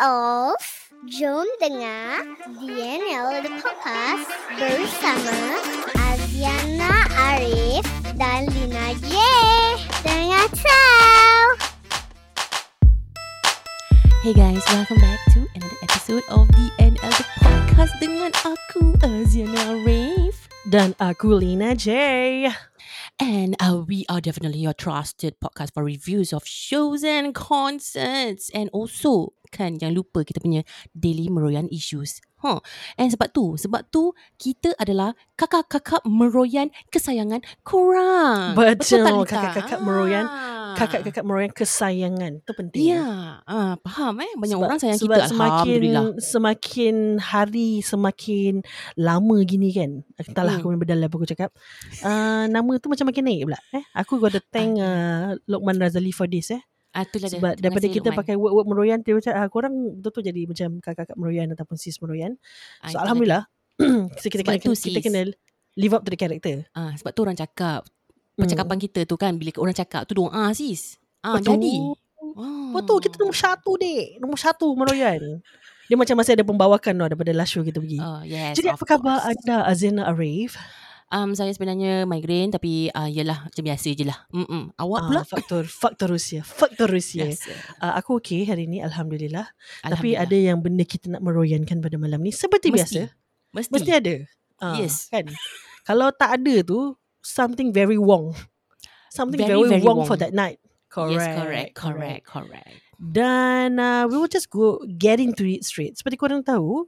of Jom dengar DNL The Podcast bersama Aziana Arif dan Lina J. Dengar tahu. Hey guys, welcome back to another episode of the NL The Podcast dengan aku Aziana Rave Dan aku Lina J. and uh, we are definitely your trusted podcast for reviews of shows and concerts and also kan jangan lupa kita punya daily meroyan issues. Huh. And sebab tu, sebab tu kita adalah kakak-kakak meroyan kesayangan korang. Betul, tak, Lita? kakak-kakak meroyan, Ah. Kakak-kakak meroyan kesayangan. Itu penting. Ya, ah, faham eh banyak Sebab- orang sayang sebab kita semakin semakin hari semakin lama gini kan entahlah Mm. aku punya bedal apa aku cakap uh, nama tu macam makin naik pula eh aku got to thank uh, Lokman Razali for this eh Ah, itulah dia. sebab Terima daripada kita Luqman. pakai word-word meroyan dia macam ah, korang betul-betul jadi macam kakak-kakak meroyan ataupun sis meroyan Ah, so itulah alhamdulillah so kita kena tu, kita sis. kena live up to the character Ah, sebab tu orang cakap Hmm. percakapan kita tu kan bila orang cakap tu doa sis. Ah, Betul. jadi. Ah. Betul kita nombor satu dek Nombor satu meroyan Dia macam masih ada pembawakan tau Daripada last show kita pergi Oh, yes. Jadi apa khabar anda Azena Arif Um, saya sebenarnya migraine tapi uh, yalah macam biasa je lah. Mm-mm. Awak pula? Ah, faktor faktor Rusia faktor Rusia Yes. uh, aku okey hari ni alhamdulillah. tapi Alhamdulillah. ada yang benda kita nak meroyankan pada malam ni seperti Mesti. biasa Mesti. mesti ada Ah, Yes. kan kalau tak ada tu something very wrong something Very, very, very wrong, for wrong. that night correct Yes, correct, correct, correct. dan uh, we will just go get into it straight seperti korang tahu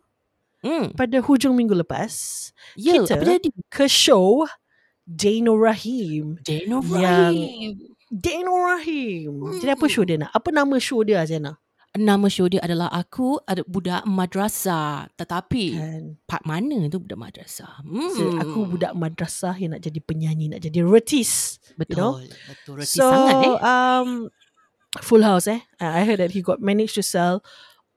Hmm. pada hujung minggu lepas Ya, Kita- apa jadi? ke show Dano Rahim Dano Yang- Rahim. Dano Rahim jadi apa show dia nak apa nama show dia Azena Nama show dia adalah Aku ada budak madrasah. Tetapi kan part mana tu budak madrasah? Hmm. So, aku budak madrasah yang nak jadi penyanyi, nak jadi retis. Betul. you know. Betul. Reti so, sangat eh. um, Full House eh. I heard that he got managed to sell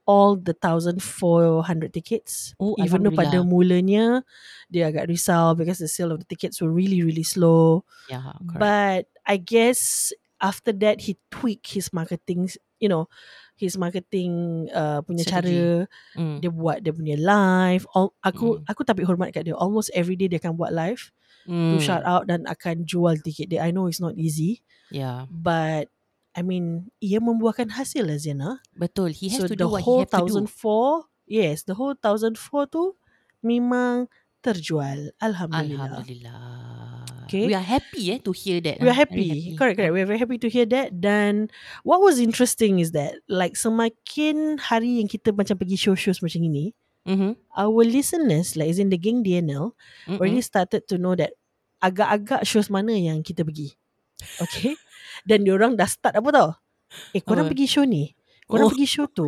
all the 1,400 tickets. Oh, Even though pada mulanya dia agak risau because the sale of the tickets were really, really slow. Ya, correct. But I guess after that he tweaked his marketing, you know, his marketing uh, punya Strategi. cara Hmm. dia buat dia punya live. All, aku Mm. aku tapi hormat kat dia. Almost every day dia akan buat live Hmm. to shout out dan akan jual tiket dia. I know it's not easy, Ya, but I mean, ia membuahkan hasil lah Zena. betul. He has so to the do what he whole have to do. 1004, yes, the whole 1004 tu memang terjual. Alhamdulillah. Alhamdulillah. Okay. We are happy eh to hear that. We are ah. Very happy. Correct, correct. We are very happy to hear that. Dan what was interesting is that like semakin hari yang kita macam pergi show-shows macam ini, Mhm. our listeners, like as in the gang DNL, Mm-mm. already started to know that agak-agak shows mana yang kita pergi. Okay? Dan diorang dah start apa tau? Eh, korang Apa? pergi show ni. Korang Oh. pergi show tu.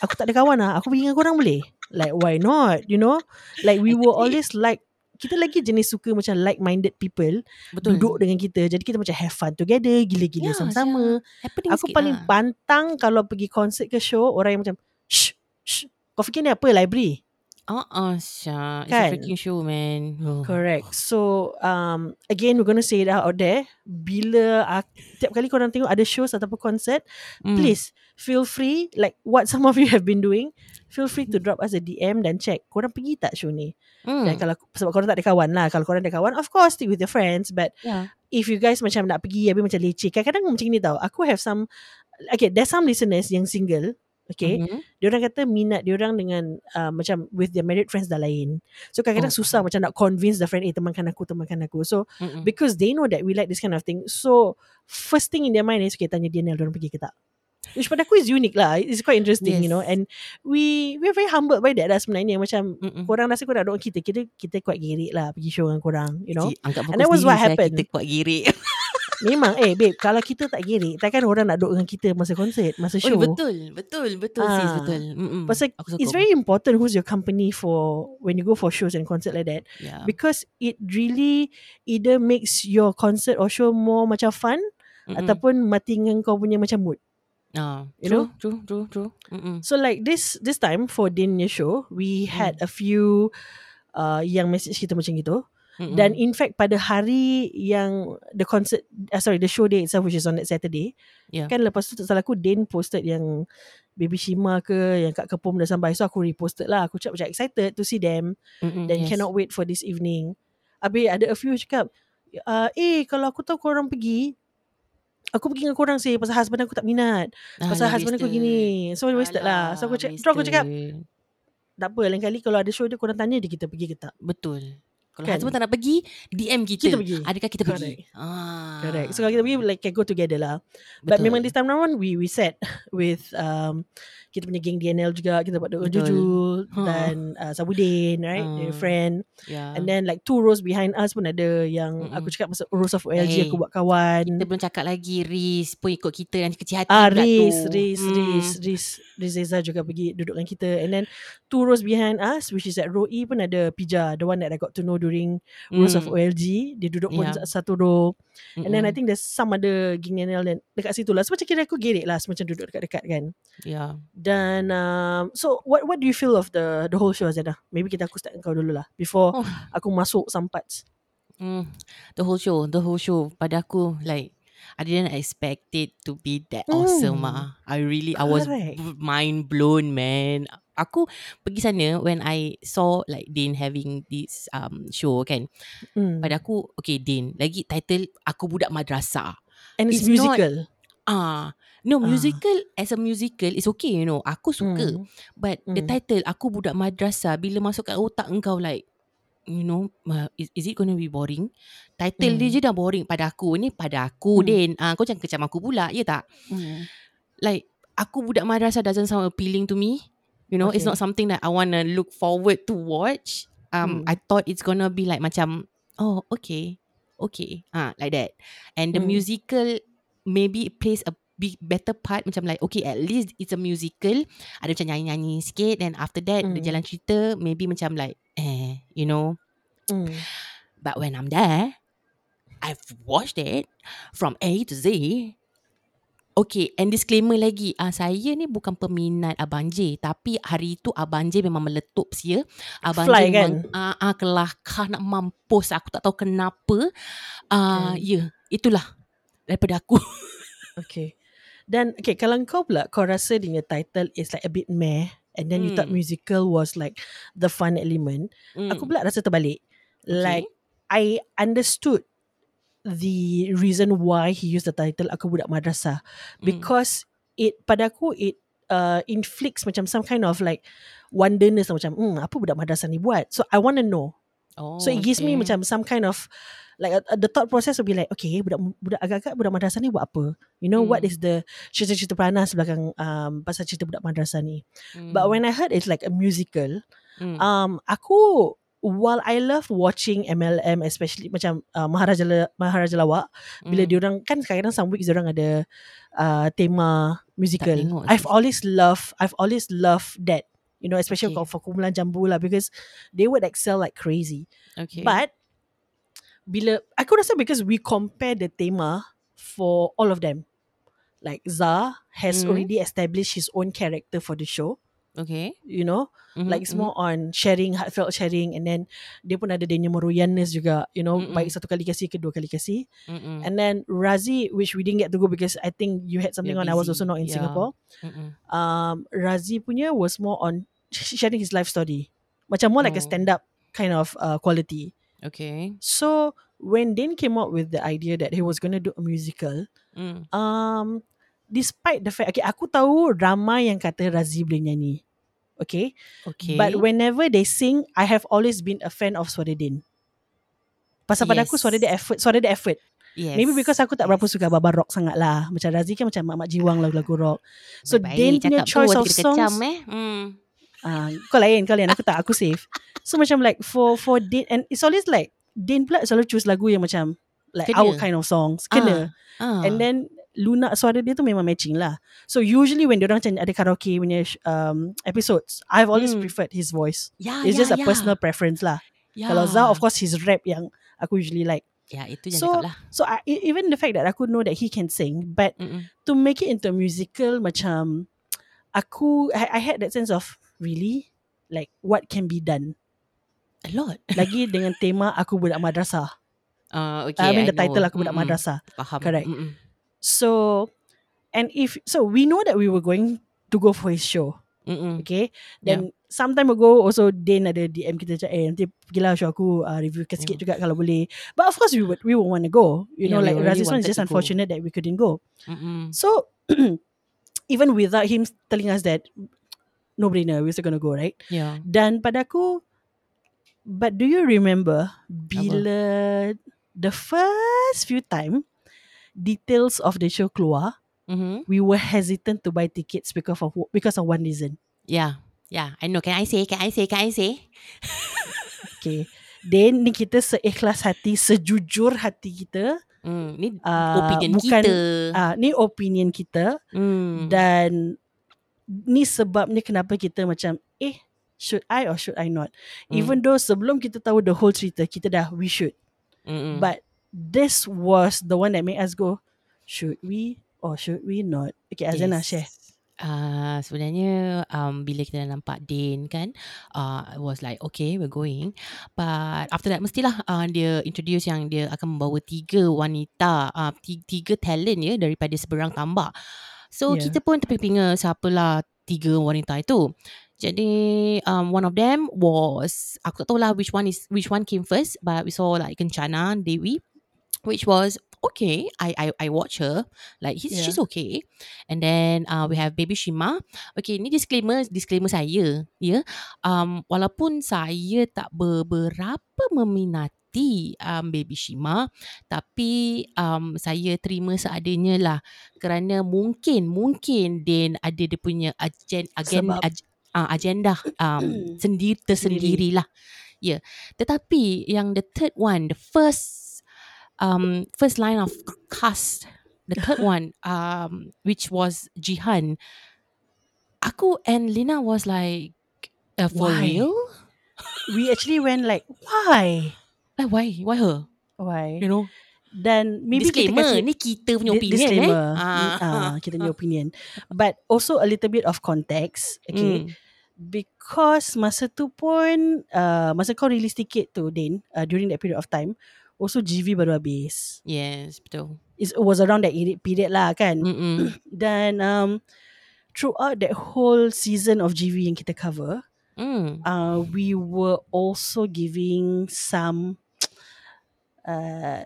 Aku tak ada kawan lah. Aku pergi dengan korang boleh? Like, why not? You know? Like, we were always like, kita lagi jenis suka macam like-minded people Betul. duduk dengan kita. Jadi kita macam have fun together, gila-gila Ya, sama-sama. Happening Aku paling lah. pantang kalau pergi konsert ke show, orang yang macam, shh, shh, kau fikir ni apa library? Uh-uh, Syah. It's Kan? a freaking show, man. Oh. Correct. So um again we're gonna say it out there. Bila uh, tiap kali korang tengok ada shows ataupun konsert, Mm. please feel free like what some of you have been doing. Feel free to drop us a DM dan check korang pergi tak show ni. Mm. Dan kalau sebab korang tak ada kawan lah. Kalau korang ada kawan, of course stick with your friends. But yeah. if you guys macam nak pergi habis macam leceh, kadang-kadang macam ni tau. Aku have some okay, there's some listeners yang single. Okay, Mhm. dia orang kata minat dia orang dengan uh, macam with their married friends dah lain. So kadang-kadang Oh, susah macam nak convince the friend eh temankan aku temankan aku. So Mm-mm. because they know that we like this kind of thing. So first thing in their mind is okay tanya Daniel dia orang pergi ke tak. Which pada aku is unique lah. It's quite interesting, you know. Yes. And we we're very humbled by that lah sebenarnya. Macam Mm-mm. korang rasa korang ada orang kita. Kita kita quite gerik lah pergi show dengan korang, you know. Anggap And that was what sendiri, happened. Kita kuat girik. Memang eh babe, kalau kita tak gerik, takkan orang nak duduk dengan kita masa konsert, masa Oh, show. betul. Betul. Betul, sis. Ah. Betul. Mm-mm. Pasal it's very important who's your company for when you go for shows and concert like that. yeah. Because it really either makes your concert or show more macam fun Mm-mm. ataupun matikan kau punya macam mood. Ah, you true, know? True, true, true. Mm-mm. So like this this time for Din punya show, we had a few uh, yang message kita macam gitu. Mm-mm. Dan in fact pada hari yang the concert uh, sorry the show day itself which is on that Saturday Yeah. kan lepas tu tak salah aku Dane posted yang Baby Shima ke yang kat Kepom dah sampai so aku reposted lah aku cakap macam excited to see them Mm-mm, dan yes. cannot wait for this evening Habis ada a few cakap uh, eh kalau aku tahu korang pergi aku pergi dengan korang sih pasal husband aku tak minat Ah, pasal dah husband aku gini so wasted lah so aku cakap terus aku cakap tak apa lain kali kalau ada show dia korang tanya dia kita pergi ke tak Betul. Kalau Kan? husband tak nak pergi, DM kita. Kita pergi. Adakah kita pergi? Correct. Ah. Correct. So kalau kita pergi like can go together lah. But Betul. memang this time round we we set with um kita punya geng DNL juga kita buat Betul. Jujul dan uh, Sabudin right uh. friend Yeah. and then like two rows behind us pun ada yang Mm-mm. aku cakap pasal rows of OLG Hey, aku buat kawan. kita belum cakap lagi Riz pun ikut kita nanti kecil hati Ah, Riz, tu. Riz, Hmm. Riz, Riz, Riz Reza juga pergi duduk dengan kita. And then two rows behind us, which is at row E pun ada Pija, the one that I got to know during rows of Hmm. OLG. Dia duduk pun Yeah. satu row. And then I think there's some other geng NL dan dekat situ lah. So macam kira aku gerik lah macam duduk dekat-dekat kan. Yeah. Dan um, so what what do you feel of the the whole show Azana? Maybe kita aku start kau dulu lah before Oh. aku masuk some parts. Mm, the whole show, the whole show pada aku like I didn't expect it to be that Mm. awesome ah. I really I was Correct. mind blown man. Aku pergi sana when I saw like Dean having this um show kan. Mm. Pada aku okay Dean lagi title aku budak madrasah. And it's, it's musical. Ah, no Ah. musical as a musical is okay you know. Aku suka. Mm. But the Mm. title aku budak madrasah bila masuk kat otak engkau like you know uh, is, is it going to be boring? Title dia Mm. je dah boring pada aku. Ni pada aku Mm. Din. Ah kau jangan kecam aku pula, ya tak? Mm. Like aku budak madrasah doesn't sound appealing to me. You know, it's Okay. not something that I want to look forward to watch. Um Mm. I thought it's going to be like macam oh okay. Okay. Ah like that. And the Mm. musical maybe it plays a big better part macam like okay at least it's a musical ada macam nyanyi-nyanyi sikit then after that mm. Mm. jalan cerita maybe macam like eh you know Mm. but when I'm there I've watched it from A to Z Okay, and disclaimer lagi, uh, saya ni bukan peminat Abang J, tapi hari tu Abang J memang meletup sia. Abang Fly J kan? memang uh, uh, kelakar nak mampus, aku tak tahu kenapa. Uh, Kan. ya, yeah, itulah daripada aku. Okay. Dan okay, kalau kau pula kau rasa dia title is like a bit meh and then you thought Hmm. musical was like the fun element, Mm. aku pula rasa terbalik. Like I understood the reason why he used the title Aku Budak Madrasah Mm. because it pada aku it uh, inflicts macam some kind of like wonderness macam hmm apa budak madrasah ni buat. So I want to know. oh, So it gives me okay. macam some kind of like uh, the thought process will be like okay budak budak agak-agak budak madrasah ni buat apa? You know what Hmm. is the cerita-cerita panas belakang um, pasal cerita budak madrasah ni. Mm. But when I heard it's like a musical, Mm. um aku while I love watching MLM especially macam uh, Maharaja Maharaja Lawak bila Mm. diorang kan kadang-kadang some weeks diorang ada uh, tema musical. tengok I've always love I've always loved that. You know, especially okay. for kumpulan jambu lah because they would excel like crazy. okay. But bila aku rasa because we compare the tema for all of them. Like Za has Mm. already established his own character for the show. okay. You know, Mhm, like it's mhm. more on sharing, heartfelt sharing, and then dia pun ada dia punya meroyanness juga. You know, Mm-mm. baik satu kali kasih, kedua kali kasih. Mm-mm. And then Razi, which we didn't get to go because I think you had something You're on. I was also not in Yeah. Singapore. Mm-mm. Um, Razi punya was more on sharing his life story. Macam more like a Oh. stand-up kind of uh, quality. Okay. So when Dane came up with the idea that he was going to do a musical, Mm. um, despite the fact, okay, aku tahu ramai yang kata Razi boleh nyanyi. Okay? Okay. But whenever they sing, I have always been a fan of suara Din. Pasal pada aku suara dia effort, suara dia effort. yes. Maybe because aku tak berapa yes. suka baba rock sangat lah. Macam Razi kan macam mak-mak jiwang lagu-lagu rock. So Baik, Din punya choice of songs, Kecam, eh? Hmm. Ah, kau lain, kau lain. Aku tak, aku safe. So macam like for for Din, and it's always like Din pula selalu choose lagu yang macam like Kena. our kind of songs. Kena. Ah. And then Luna suara dia tu memang matching lah. So usually when orang macam ada karaoke punya um, episodes, I've always Hmm. preferred his voice. yeah, It's yeah, just a yeah. personal preference lah. yeah. Kalau Zah of course his rap yang aku usually like. Ya, itu yang So, lah. So I, e- even the fact that aku know that he can sing, but Mm-mm. to make it into a musical macam aku I, I had that sense of really like what can be done. A lot. Lagi dengan tema aku budak madrasah. Uh, okay, I mean the know. title aku budak Mm-mm. madrasah. Faham. Correct. Mm-mm. So and if so we know that we were going to go for his show. Mm-mm. Okay. Then some time ago also Dane ada DM kita cakap eh nanti pergilah show aku uh, review sikit juga kalau boleh. But of course we would we would want to go. You Yeah, know like really Razis one is just to go. unfortunate that we couldn't go. Mm-mm. So even without him telling us that no brainer we're still gonna go right. Yeah. Dan pada aku But do you remember Bila The first few time Details of the show keluar Mm-hmm. We were hesitant to buy tickets Because of because of one reason Yeah. Yeah. I know. Can I say? Can I say? Can I say? Okay Then ni kita seikhlas hati Sejujur hati kita Mm, ni uh, opinion bukan, kita. uh, Ni opinion kita mm. Dan Ni sebabnya kenapa kita macam Eh Should I or should I not Mm. Even though sebelum kita tahu the whole cerita Kita dah we should Mm-mm. But this was the one that made us go, should we or should we not? Okay, Azana share. Uh, sebenarnya um, bila kita dah nampak Dane kan uh, I was like okay we're going but after that mestilah uh, dia introduce yang dia akan membawa tiga wanita uh, tiga, tiga talent ya daripada seberang tambak so Yeah. kita pun terpinga siapalah tiga wanita itu. Jadi um, one of them was aku tak tahu lah which one is which one came first but we saw like Kencana Dewi which was okay. I I I watch her. Like he's, Yeah. she's okay. And then uh, we have baby Shima. Okay ni disclaimer disclaimer saya ya. Um, walaupun saya tak beberapa meminati um, baby Shima tapi um, saya terima seadanya lah kerana mungkin mungkin Din ada dia punya agen, agen, ag, uh, agenda um, sendiri tersendirilah ya yeah. tetapi yang the third one the first um first line of cast the third one um which was Jihan aku and Lina was like uh, for Why? real We actually went like, why? Like why why her Why? you know Dan maybe disclaimer kita kasi, ni kita punya opinion disclaimer, eh ah. Uh, kita punya opinion. But also a little bit of context, okay? Mm. Because masa tu pun, uh, masa kau release tiket tu, Din, uh, during that period of time, also GV baru habis. yes betul it was around that period- period lah kan. Mm-mm. Dan um, throughout that whole season of GV yang kita cover, Mm. uh, we were also giving some uh,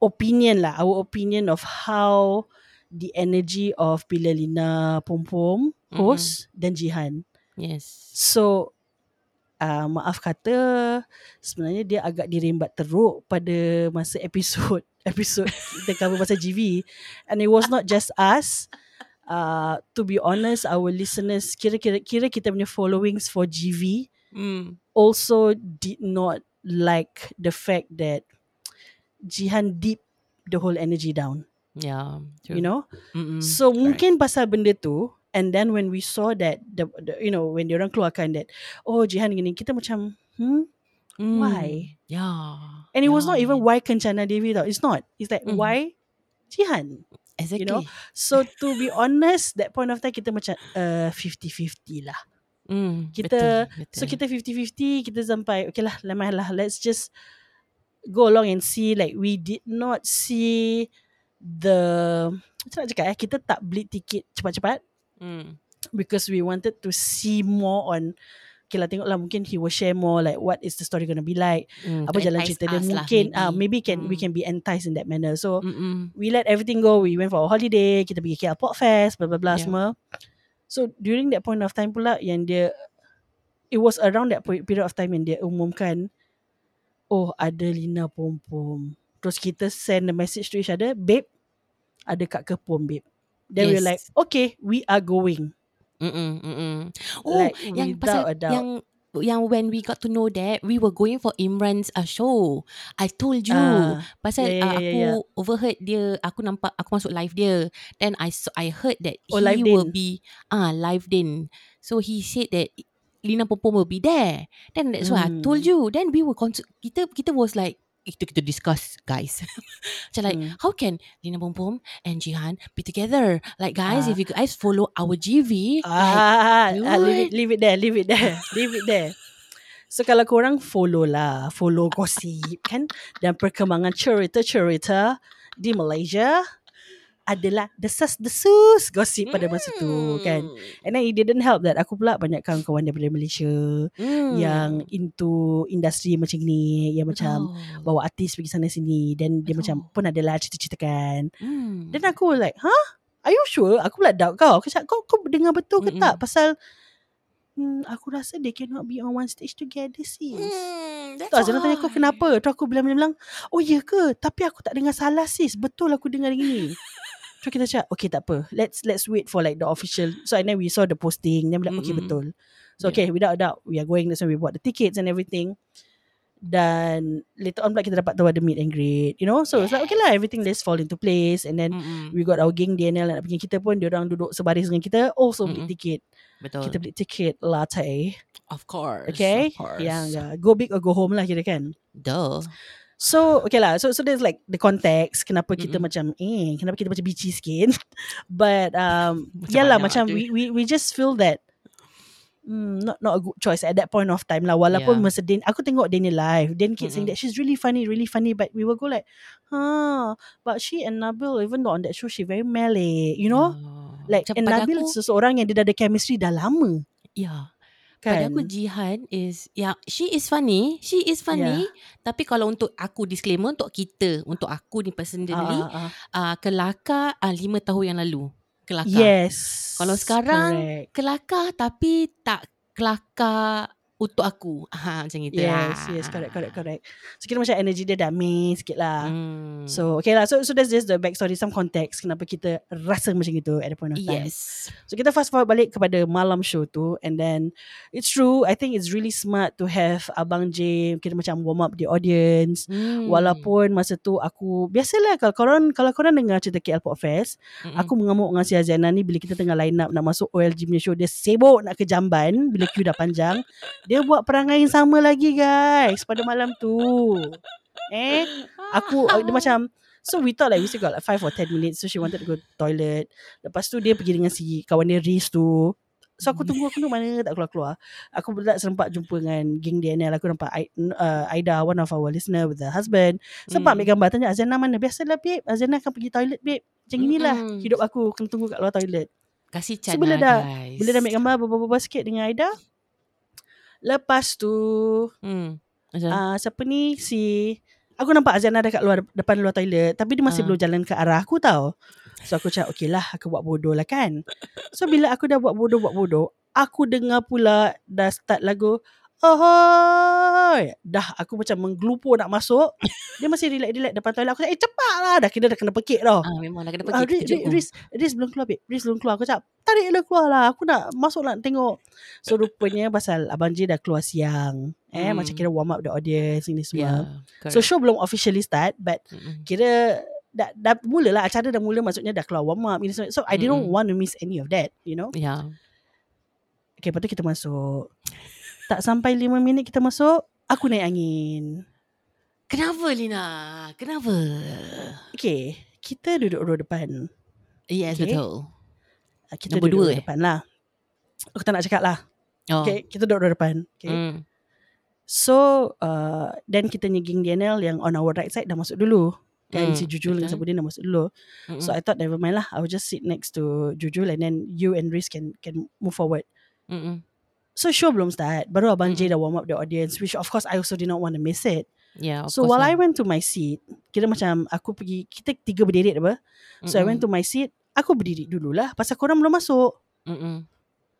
opinion lah, our opinion of how the energy of Bila Lina Pom Pom host dan Jihan. yes So uh, maaf kata sebenarnya dia agak dirembat teruk pada masa episod episod kita cover pasal GV and it was not just us uh, to be honest our listeners kira-kira kira kita punya followings for GV mm. also did not like the fact that Jihan deep the whole energy down yeah true. you know Mm-mm. So Correct. mungkin pasal benda tu and then when we saw that the, the you know when diorang keluarkan that oh Jihan gini kita macam hmm Mm. why? yeah and it was not yeah. even why Kencana Devi tau it's not it's like Mm. why Jihan exactly know, so to be honest that point of time kita macam uh, 50-50 lah mm. kita- betul, betul. so kita 50-50 kita sampai okay lah lemah lah let's just go along and see like we did not see the macam nak cakap eh kita tak beli tiket cepat-cepat mm. because we wanted to see more on okay lah tengok lah mungkin he will share more like what is the story gonna be like Mm, apa jalan cerita dia lah, mungkin ah maybe can we Mm. can be enticed in that manner so Mm-mm. we let everything go we went for a holiday kita pergi KL Port Fest blah blah blah Yeah. semua so during that point of time pula yang dia it was around that pe- period of time yang dia umumkan oh ada Lina Pom Pom terus kita send a message to each other babe ada Kak Kepom babe then we were like Yes. okay we are going Mm-mm, mm-mm. Oh, like yang pasal a doubt yang yang when we got to know that we were going for Imran's uh, show. I told you Ah, pasal yeah, yeah, uh, yeah, aku yeah. overheard dia, aku nampak aku masuk live dia. Then I saw, I heard that Oh, he will din. be ah uh, live din. So he said that Lina Popo will be there. Then that's why I Hmm. told you. Then we were cons- kita kita was like itu kita discuss guys. Macam like Hmm. how can Lina Pom Pom and Jihan be together? Like guys, Ah. if you guys follow our GV, like Ah, ah, leave it, leave it there, leave it there, leave it there. So kalau korang follow lah, follow gossip kan dan perkembangan cerita-cerita di Malaysia adalah desas-desus gosip pada masa tu kan. Hmm. And then it didn't help that aku pula banyak kawan-kawan daripada Malaysia Hmm. yang into industri macam ni, yang macam Betul. bawa artis pergi sana sini dan dia Betul. macam pun adalah cerita-cerita kan. Hmm. Then aku like, huh? Are you sure? Aku pula doubt kau. Aku cakap, kau, kau dengar betul ke Mm-mm. tak? Pasal hmm, aku rasa they cannot be on one stage together sis. Hmm, that's Tu Azana tanya aku kenapa Tu aku bilang-bilang Oh ya ke Tapi aku tak dengar salah sis Betul aku dengar gini So kita cakap Okay tak apa Let's let's wait for like the official So and then we saw the posting Then we like okay Mm-mm. betul So Yeah. okay without a doubt We are going That's why we bought the tickets and everything Dan Later on pula kita dapat tahu ada meet and greet You know So it's like okay lah Everything let's fall into place And then Mm-mm. We got our geng DNL Nak pergi kita pun Diorang duduk sebaris dengan kita Also beli Mm-mm. tiket Betul. Kita beli tiket latte of course. Okay Of course. Yang yeah, Go big or go home lah kira kan Duh. So okay lah So so there's like The context Kenapa kita Mm-mm. macam Eh kenapa kita macam bitchy sikit But um, Macam Yalah macam we, we we just feel that mm, Not not a good choice At that point of time lah Walaupun Yeah. masa Dan Aku tengok Daniel live Dan keep saying Mm-mm. that She's really funny Really funny But we will go like Huh But she and Nabil Even though on that show She very melee You know Yeah. Like Macam and Nabil aku, seseorang Yang dia dah ada chemistry Dah lama yeah. Pada Kan aku Jihan is yeah, she is funny. She is funny. Tapi kalau untuk aku disclaimer untuk kita, untuk aku ni personally, ah, ah. uh, kelakar uh, lima tahun yang lalu. Kelakar. Yes Kalau sekarang, Correct Kelakar tapi tak kelakar untuk aku. Ha, macam itu Yes, lah. yes, correct, correct, correct. So kira macam energy dia damai sikit lah. Hmm. So okay lah. So so that's just the backstory, some context kenapa kita rasa macam itu at the point of time. yes. So kita fast forward balik kepada malam show tu, and then it's true. I think it's really smart to have Abang J kita macam warm up the audience. Hmm. Walaupun masa tu aku biasalah kalau korang kalau korang dengar cerita KL Pop Fest, Mm-mm. aku mengamuk dengan si Aziana ni bila kita tengah line up nak masuk OLG punya show dia sibuk nak ke jamban bila queue dah panjang dia buat perangai yang sama lagi guys pada malam tu eh aku dia macam so we thought like we still got like 5 or 10 minutes so she wanted to go toilet lepas tu dia pergi dengan si kawan dia Riz tu So aku tunggu aku tunggu mana tak keluar-keluar. Aku tak sempat jumpa dengan geng DNL. Aku nampak uh, Aida, one of our listener with her husband. Sempat Hmm. ambil gambar tanya Azana mana. Biasalah babe. Azana akan pergi toilet babe. Macam inilah Mm-mm. hidup aku. Kena tunggu kat luar toilet. Kasih So, can bila dah- guys. Bila dah ambil gambar berbual-bual sikit dengan Aida. Lepas tu Hmm. Macam uh, siapa ni si aku nampak Azana dekat luar depan luar toilet tapi dia masih Ah. belum jalan ke arah aku tau. So aku cakap okey lah aku buat bodoh lah kan. So bila aku dah buat bodoh buat bodoh, aku dengar pula dah start lagu Ahoy! Dah aku macam menggelupur nak masuk. Dia masih relax-relax depan toilet. Aku cakap, eh cepatlah. Dah kira dah kena pekik tau. ah, memang dah kena Ah, pergi Riz, Riz. Riz, Riz belum keluar babe Riz belum keluar Aku cakap Tarik dia keluar lah Aku nak masuk nak tengok So rupanya pasal Abang J dah keluar siang Eh Hmm. macam kira warm up the audience Ini semua Yeah, So show belum officially start But Mm-mm. kira dah, dah mula lah Acara dah mula Maksudnya dah keluar warm up ini semua. So I didn't Mm-mm. want to miss any of that You know Yeah. Okay lepas tu kita masuk Tak sampai 5 minit kita masuk Aku naik angin Kenapa Lina? Kenapa? Okay Kita duduk row depan Yes, Okay. betul. Ah, Kita Nombor duduk dua, row eh? depan lah Aku tak nak cakap lah Oh. Okay kita duduk row depan Okay Mm. So uh, Then kita nyeging DNL Yang on our right side Dah masuk dulu Kan Mm, si Jujul dengan. Sabudin Dah masuk dulu Mm-mm. So I thought never mind lah I will just sit next to Jujul And then you and Riz Can can move forward Mm-mm. So show belum start Baru Abang J Mm-mm. dah warm up the audience Which of course I also did not want to miss it Yeah, So while I lah. went to my seat Kira macam Aku pergi Kita tiga berdiri apa So I went to my seat Aku berdiri dululah Pasal korang belum masuk Mm-mm.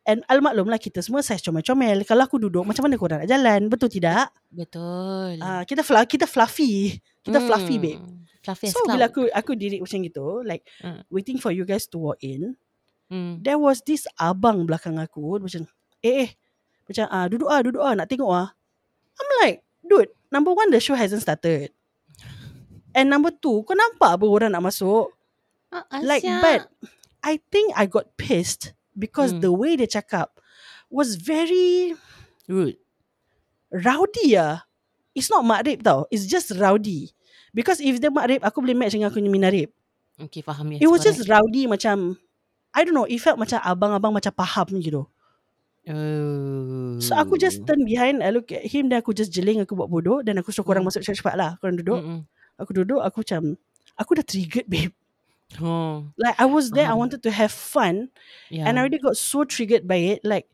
And almaklum lah Kita semua size comel-comel Kalau aku duduk Macam mana korang nak jalan Betul tidak? Betul. Ah, kita fla- kita fluffy. Kita Hmm. fluffy babe. Fluffy So bila aku aku diri macam gitu, like Hmm. waiting for you guys to walk in, Mm. there was this abang belakang aku macam eh eh macam ah duduk ah duduk ah nak tengok ah. I'm like, dude, number one the show hasn't started. And number two, kau nampak apa orang nak masuk? Ah, Like but I think I got pissed because Hmm. the way dia cakap was very rude. rowdy ah. It's not makrib tau. It's just rowdy. Because if dia makrib, aku boleh match dengan aku punya minarib. Okay, faham yes. It was correct. just rowdy macam I don't know, it felt macam abang-abang macam faham gitu. Oh. So aku just turn behind I look at him Then aku just jeling Aku buat bodoh Dan aku suruh korang Hmm. masuk cepat-cepat lah Korang duduk Mm-mm. Aku duduk Aku macam Aku dah triggered babe Oh. Like I was there I Faham. wanted to have fun Yeah. And I already got so triggered by it Like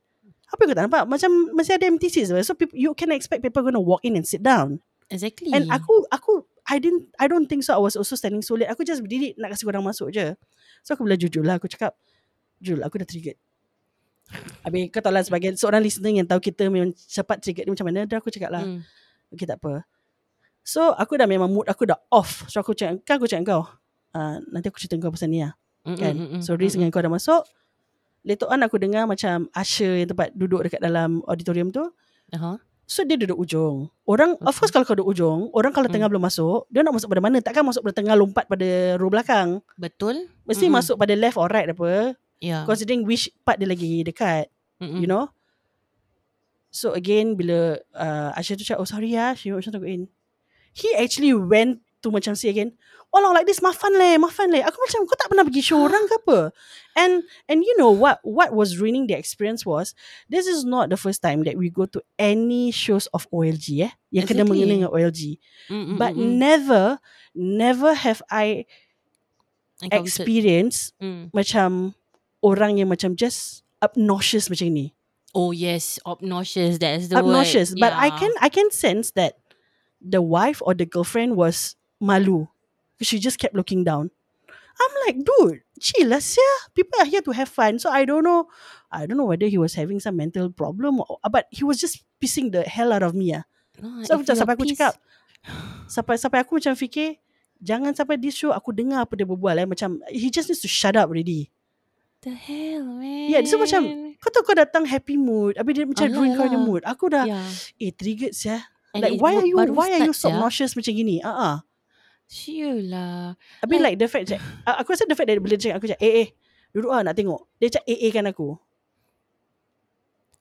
Apa yang kau tak nampak Macam masih ada seats So people, you can expect people Gonna walk in and sit down exactly. And aku Aku I didn't I don't think so I was also standing so late Aku just berdiri Nak kasi korang masuk je So aku bila jujur lah Aku cakap Jul aku dah triggered Habis kau tahu lah Sebagai seorang listener Yang tahu kita Memang cepat triggered ni Macam mana Dah aku cakap lah Mm. Okay tak apa So aku dah memang mood Aku dah off So aku cakap Kan aku cakap kau uh, Nanti aku cerita kau pasal ni lah Mm-mm, kan mm-mm, So Riz mm-mm. dengan kau dah masuk Later on aku dengar Macam Usher yang tempat Duduk dekat dalam auditorium tu Aha. So dia duduk ujung Orang Of Okay. course kalau kau duduk ujung Orang kalau Hmm. tengah belum masuk Dia nak masuk pada mana Takkan masuk pada tengah Lompat pada row belakang Betul. Mesti Mm-mm. masuk pada left or right apa Yeah. Considering which part dia lagi dekat Mm-mm. You know? So again Bila uh, Asha tu cakap Oh sorry ya She macam go in. He actually went To macam say again. Oh lah like this Mafan leh Mafan leh. Aku macam Kau tak pernah pergi show orang ke apa? And And you know what What was ruining the experience was This is not the first time That we go to Any shows of OLG eh? Yang kena mengenai dengan OLG Mm-mm, But never Never have I. Experience Mm. Macam Orang yang macam Just Obnoxious macam ni Oh yes, obnoxious. That's the obnoxious. word. But I Yeah. can I can sense that the wife or the girlfriend was malu. She just kept looking down. I'm like, dude, chill lah, sia. People are here to have fun. So I don't know, I don't know whether he was having some mental problem, or, but he was just pissing the hell out of me ah. Ah, So macam are sampai aku cakap, sampai sampai aku macam fikir, jangan sampai this show aku dengar apa dia berbual eh. Macam he just needs to shut up already. The hell, man. Yeah, so macam kau tahu kau datang happy mood, habis dia macam Alah, ruin kau punya mood. Aku dah Yeah. eh triggered sia. And like why are you why are you so obnoxious macam gini? Ah uh-uh. Lah. I mean like the fact that aku rasa the fact that bila dia cakap aku cakap eh eh duduk ah nak tengok. Dia cakap eh eh kan aku.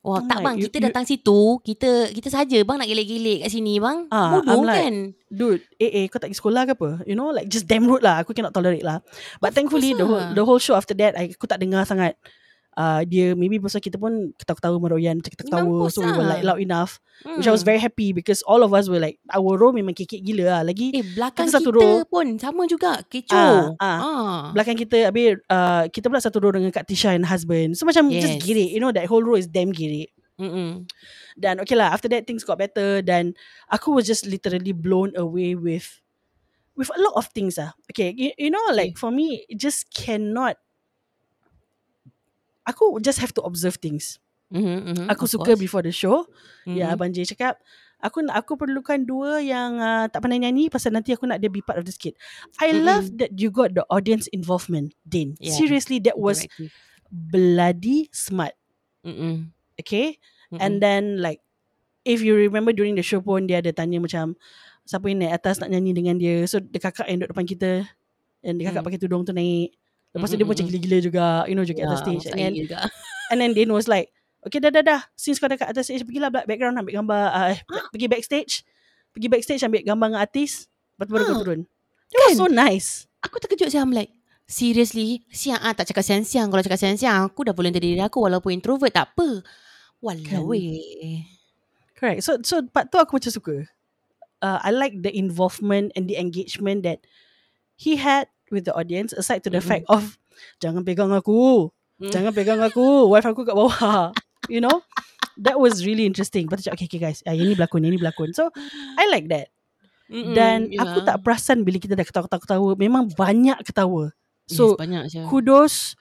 Wah, I'm tak like, bang, you- kita you- datang situ, kita kita saja bang nak gelek-gelek kat sini bang. Ah, Bodoh I'm like- kan? Dude, eh eh kau tak pergi sekolah ke apa? You know like just damn rude lah. Aku cannot tolerate lah. But Of thankfully the whole, lah. the whole show after that I, aku tak dengar sangat Uh, dia maybe pasal kita pun ketawa-ketawa meroyan macam kita ketawa so we were lah. like loud enough which I was Hmm. very happy because all of us were like our row memang kekek gila lah lagi Eh, belakang kita satu row. pun sama juga. Kecoh. Ah, ah. ah. belakang kita habis uh, kita pula satu row dengan Kak Tisha and husband so macam just Yes. girik you know that whole row is damn girik Mm-mm. Dan okay lah After that things got better Dan aku was just literally Blown away with With a lot of things ah. Okay you, you know like For me it Just cannot Aku just have to observe things Mhm, mhm, Aku suka course. before the show Mhm. Ya Abang J cakap Aku nak aku perlukan dua yang uh, tak pandai nyanyi pasal nanti aku nak dia be part of the skit. I Mm-mm. love that you got the audience involvement, Din. Yeah. Seriously, that was bloody smart. Mm-mm. Okay? Mm-mm. And then like if you remember during the show pun dia ada tanya macam siapa yang naik atas nak nyanyi dengan dia. So the kakak yang duduk depan kita and the kakak Mm. pakai tudung tu naik. Lepas tu dia Mm, pun macam gila-gila juga, you know, joget atas Ya, stage. And then, juga. and then Din was like, okay dah dah dah, since kau dekat atas stage, pergilah back- background ambil gambar, uh, eh, pergi backstage, pergi backstage ambil gambar dengan artis, lepas tu baru kau turun. It was kan? so nice. Aku terkejut saya I'm like Seriously Siang ah tak cakap siang-siang Kalau cakap siang-siang Aku dah volunteer diri aku Walaupun introvert tak apa Walau Kan. weh Correct. So so part tu aku macam suka. Uh, I like the involvement and the engagement that he had with the audience aside to the Mm-mm. fact of jangan pegang aku. Mm. Jangan pegang aku. Wife aku kat bawah. You know? That was really interesting. Cakap, okay, okay guys. Uh, yang ni berlakon, yang ni berlakon. So, I like that. Mm-mm, Dan yeah. aku tak perasan bila kita dah ketawa-ketawa. Memang banyak ketawa. So, yes, banyak kudos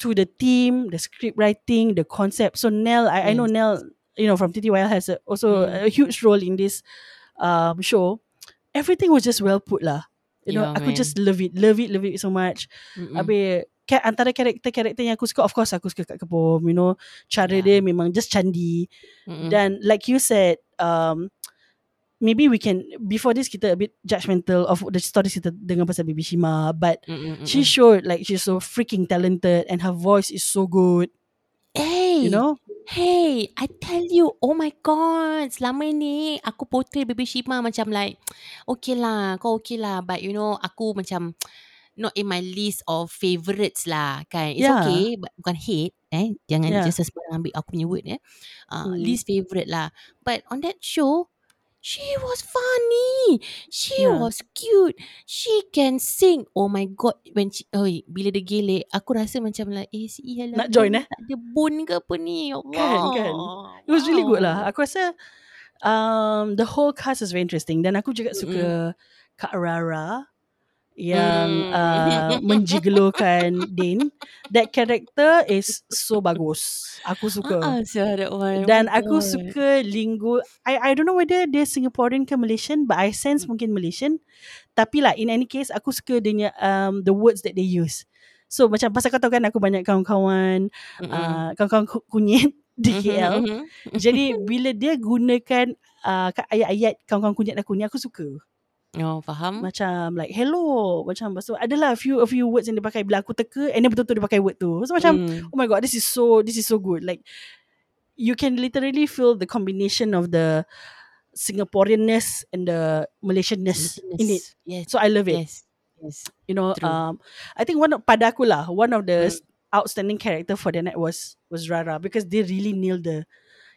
to the team, the script writing, the concept. So Nell, I, I know. Nell, you know, from TTYL has a, also Mm. a huge role in this um, show. Everything was just well put lah. You know, Yeah, aku man. just love it, love it, love it so much. Mm-mm. Habis antara karakter-karakter yang aku suka, of course aku suka Kak Kepom, you know, cara Yeah. dia memang just candi. Mm-mm. Dan like you said, um, maybe we can before this kita a bit judgmental of the stories kita dengan pasal Baby Shima, but Mm-mm, she showed like she's so freaking talented and her voice is so good. Hey You know? Hey I tell you Oh my god Selama ini Aku portray Baby Shima Macam like Okay lah Kau okay lah But you know Aku macam not in my list of favourites lah kan. It's Yeah. okay but bukan hate eh. Jangan Yeah. just sembarang ambil aku punya word eh. Uh, Hmm. Least favourite lah. But on that show She was funny. She Yeah. was cute. She can sing. Oh my god. When she, oh, bila dia gelek, aku rasa macam like, eh, si Iyalah. Nak join, eh? Tak ada bone ke apa ni? Allah. Kan, kan. It was really good lah. Wow. Aku rasa um, the whole cast is very interesting dan aku juga suka Kak Rara yang Mm. uh, menjigelokan Din. That character is so bagus. Aku suka. Oh Dan aku God. suka linggo I I don't know whether dia Singaporean ke Malaysian but I sense mungkin Malaysian. Tapi lah in any case aku suka dia um the words that they use. So macam pasal kau tahu kan aku banyak kawan-kawan Mm-mm. uh, kawan-kawan ku- kunyit di Mhm, KL. mhm. Jadi bila dia gunakan uh, ayat-ayat kawan-kawan kunyit aku ni aku suka. Oh, faham? Macam like hello macam tu adalah a few a few words yang dia pakai bila aku teka and then betul-betul dia pakai word tu. So macam Mm. oh my god this is so this is so good like you can literally feel the combination of the Singaporeanness and the Malaysianness in it Yes. so I love it Yes. Yes. you know True. um I think one of, pada aku lah one of the Mm. outstanding character for the night was was Rara because they really nailed the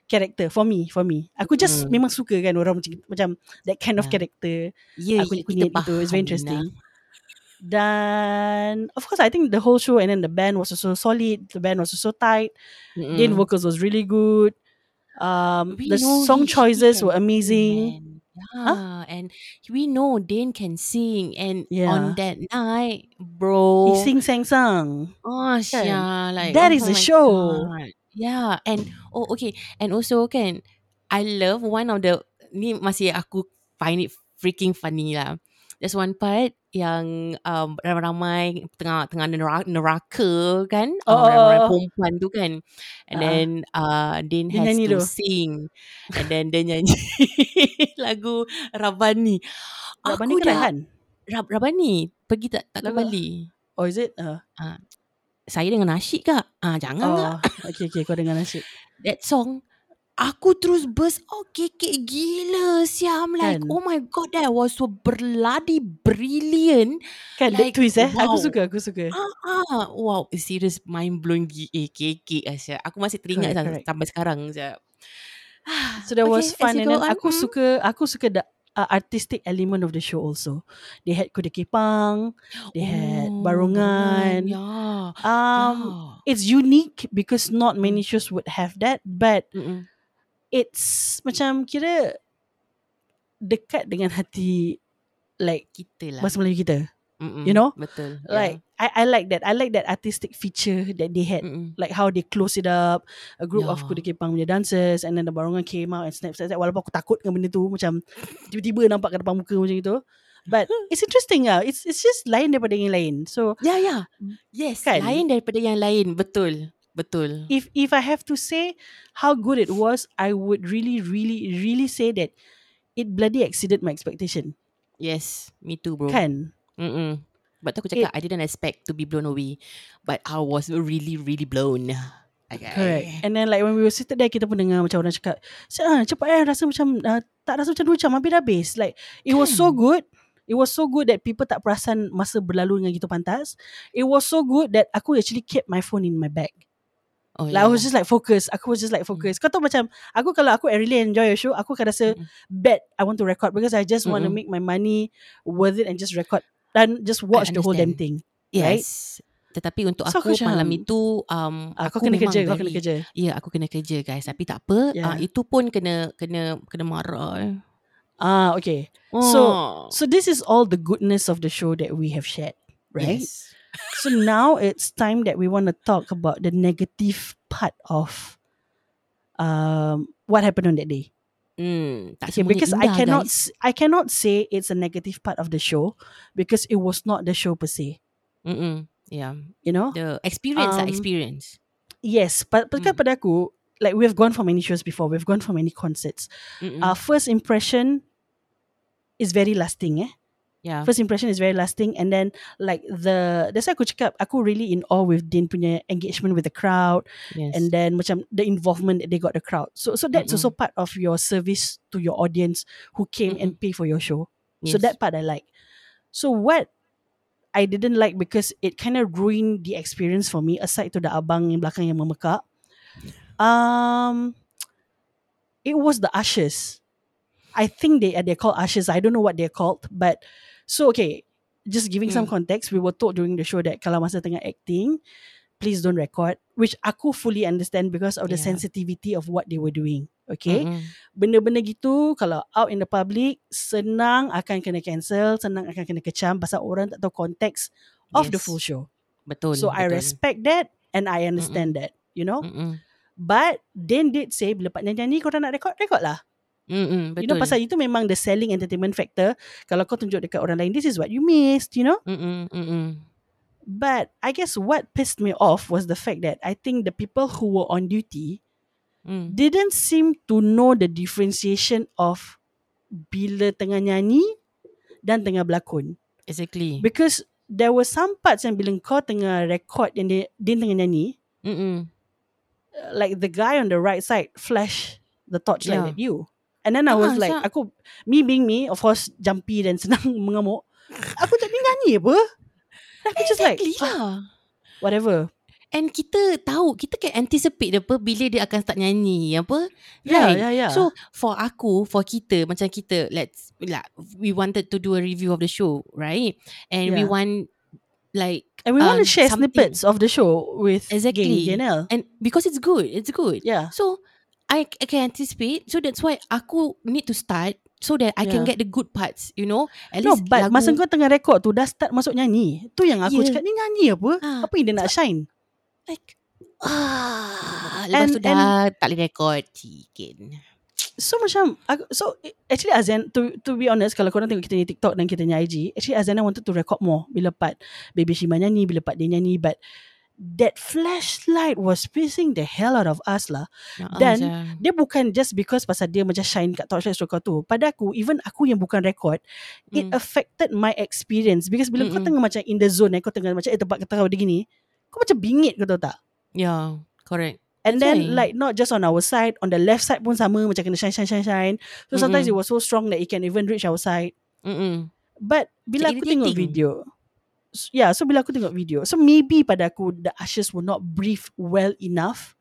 character for me for me aku just Mm. memang suka kan orang macam macam that kind of Yeah. character Yeah, aku kunyit itu it's very interesting dan of course I think the whole show and then the band was also solid the band was also tight Mm-mm. Din vocals was really good. Um, We the song choices were amazing. Yeah, and we know Dane can sing, and Yeah. on that night, bro, He sing sang song. Oh, yeah, like That oh is a show. God. Yeah, and oh okay, and also kan, I love one of the ni masih aku find it freaking funny lah. There's one part yang um, ramai-ramai tengah tengah neraka, neraka kan, Oh, um, ramai-ramai oh, perempuan tu kan, and Ah. then uh, Din has nyanyi to tu. sing, and then dia nyanyi lagu Rabani. Rabani Aku ke dah? Rab, Rabani pergi tak tak Lagu- kembali. Oh is it? Uh, Saya dengan Nasyid kak? Ah jangan oh, kak. okay okay kau dengar nasyid. that song aku terus burst oh kekek gila siam like Kan? oh my god that was so bloody brilliant Kan Like, twist eh. Aku wow. suka aku suka. ah, ah wow serious mind blowing gi- eh kekek Asya aku masih teringat Correct, sam- correct. sampai sekarang Asya So that was Okay, as fun and then on, aku mm. suka aku suka the uh, artistic element of the show also. They had kuda kepang, they had Oh, barongan. yeah Um yeah. it's unique because not many Mm. shows would have that but Mm-mm. it's macam kira dekat dengan hati like kita lah bahasa Melayu kita. Mm-mm. you know? betul Like I I like that. I like that artistic feature that they had. yeah. Mm-mm. Like how they close it up, a group of Yeah. kuda kepang punya dancers and then the barongan came out and snap snap snap. Walaupun aku takut dengan benda tu macam tiba-tiba nampak kat depan muka macam itu. But it's interesting ah. It's it's just lain daripada yang lain. So ya ya yes Kan? lain daripada yang lain betul betul if if I have to say how good it was, I would really really really say that it bloody exceeded my expectation. yes me too bro Kan? Mm-mm. But tu aku cakap I didn't expect to be blown away But I was really really blown okay. Correct. And then like when we were seated there kita pun dengar macam orang cakap, "Ah, cepat eh rasa macam uh, tak rasa macam 2 jam habis dah habis." Like it was so Kan? good. It was so good that people tak perasan masa berlalu dengan gitu pantas. It was so good that aku actually kept my phone in my bag. oh, Like I was just like focus. Aku was just like focus. Kau tahu macam aku kalau aku I really enjoy a show, aku akan rasa Mm-mm. bet I want to record because I just want to make my money worth it and just record dan just watch the whole damn thing. Yes Tetapi untuk So aku aku malam itu um, Aku, Aku kena kerja, very- kena kerja. Ya aku kena kerja guys Tapi tak apa Yeah. uh, Itu pun kena Kena kena marah eh. Ah, okay. oh. So this is all the goodness of the show that we have shared, right? yes. So now it's time that we want to talk about the negative part of um what happened on that day. Tak Okay, because I indah, cannot guys. I cannot say it's a negative part of the show because it was not the show per se. Mm-mm. Yeah You know? The experience Um, Experience Yes, but but Mm. pada aku like we've gone for many shows before, we've gone for many concerts. Mm-mm. Our first impression is very lasting, eh? Yeah First impression is very lasting and then like the that's why aku cakap aku really in awe with Din punya engagement with the crowd yes. and then macam the involvement that they got the crowd. So so that's also part of your service to your audience who came and pay for your show. So that part I like. So what I didn't like because it kind of ruined the experience for me aside to the abang yang belakang yang memekak. Um it was the ushers. I think they they're called ushers. I don't know what they're called, but so okay, just giving some Hmm. context, we were told during the show that kalau masa tengah acting, please don't record, which aku fully understand because of the Yeah. sensitivity of what they were doing. Okay, Mm-mm. benda-benda gitu kalau out in the public senang akan kena cancel, senang akan kena kecam pasal orang tak tahu konteks of the Yes. full show. Betul. so I betul. respect that and I understand that, you know. Mm-mm. But Dan did say bila Pak nyanyi korang nak record, record lah. Mm-mm. Betul. You know pasal itu memang the selling entertainment factor. Kalau kau tunjuk dekat orang lain, this is what you missed, you know. Mm-mm. Mm-mm. But I guess what pissed me off was the fact that I think the people who were on duty Mm. didn't seem to know the differentiation of bila tengah nyanyi dan tengah berlakon. Exactly. Because there were some parts yang bila kau tengah record yang dia, dia tengah nyanyi, Mm-mm. uh, like the guy on the right side flash the torchlight Yeah. at you. And then I was Ah, like, siap. aku, me being me, of course, jumpy dan senang mengamuk. Aku tak boleh nyanyi apa? Aku just like, ah, lah. whatever. And kita tahu, kita can anticipate apa bila dia akan start nyanyi apa. Yeah, Right? yeah, yeah. So for aku, for kita, macam kita, let's like we wanted to do a review of the show, right? And we Yeah. want like and we want to um, share something- snippets of the show with Exactly. GNL. and because it's good, it's good. Yeah. So I, I can anticipate. So that's why aku need to start so that I can Yeah. get the good parts. You know, at No, least but lagu, masa kau tengah record tu dah start masuk nyanyi. Tu yang aku Yeah. cakap ni nyanyi apa? Ah. Apa yang dia nak shine? like ah, lepas And- tu dah tak boleh record chicken. So macam aku, so actually Azan to to be honest kalau korang tengok kita ni TikTok dan kita ni IG actually Azana wanted to record more bila part Baby Shima nyanyi bila part dia nyanyi but that flashlight was pissing the hell out of us lah Dan- Macam, dia bukan just because pasal dia macam shine kat torchlight stroke kau tu pada aku even aku yang bukan record it Mm. affected my experience because bila kau Mm-mm. tengah macam in the zone eh kau tengah macam eh tempat kau dia gini kau macam bingit kau tahu tak yeah, correct. And That's then why. like not just on our side, on the left side pun sama macam kena shine shine shine shine. So sometimes Mm-mm. it was so strong that it can even reach our side. Mm-mm. But bila Macam aku tengok video, s- yeah, so bila aku tengok video, so maybe pada aku the ushers will not brief well enough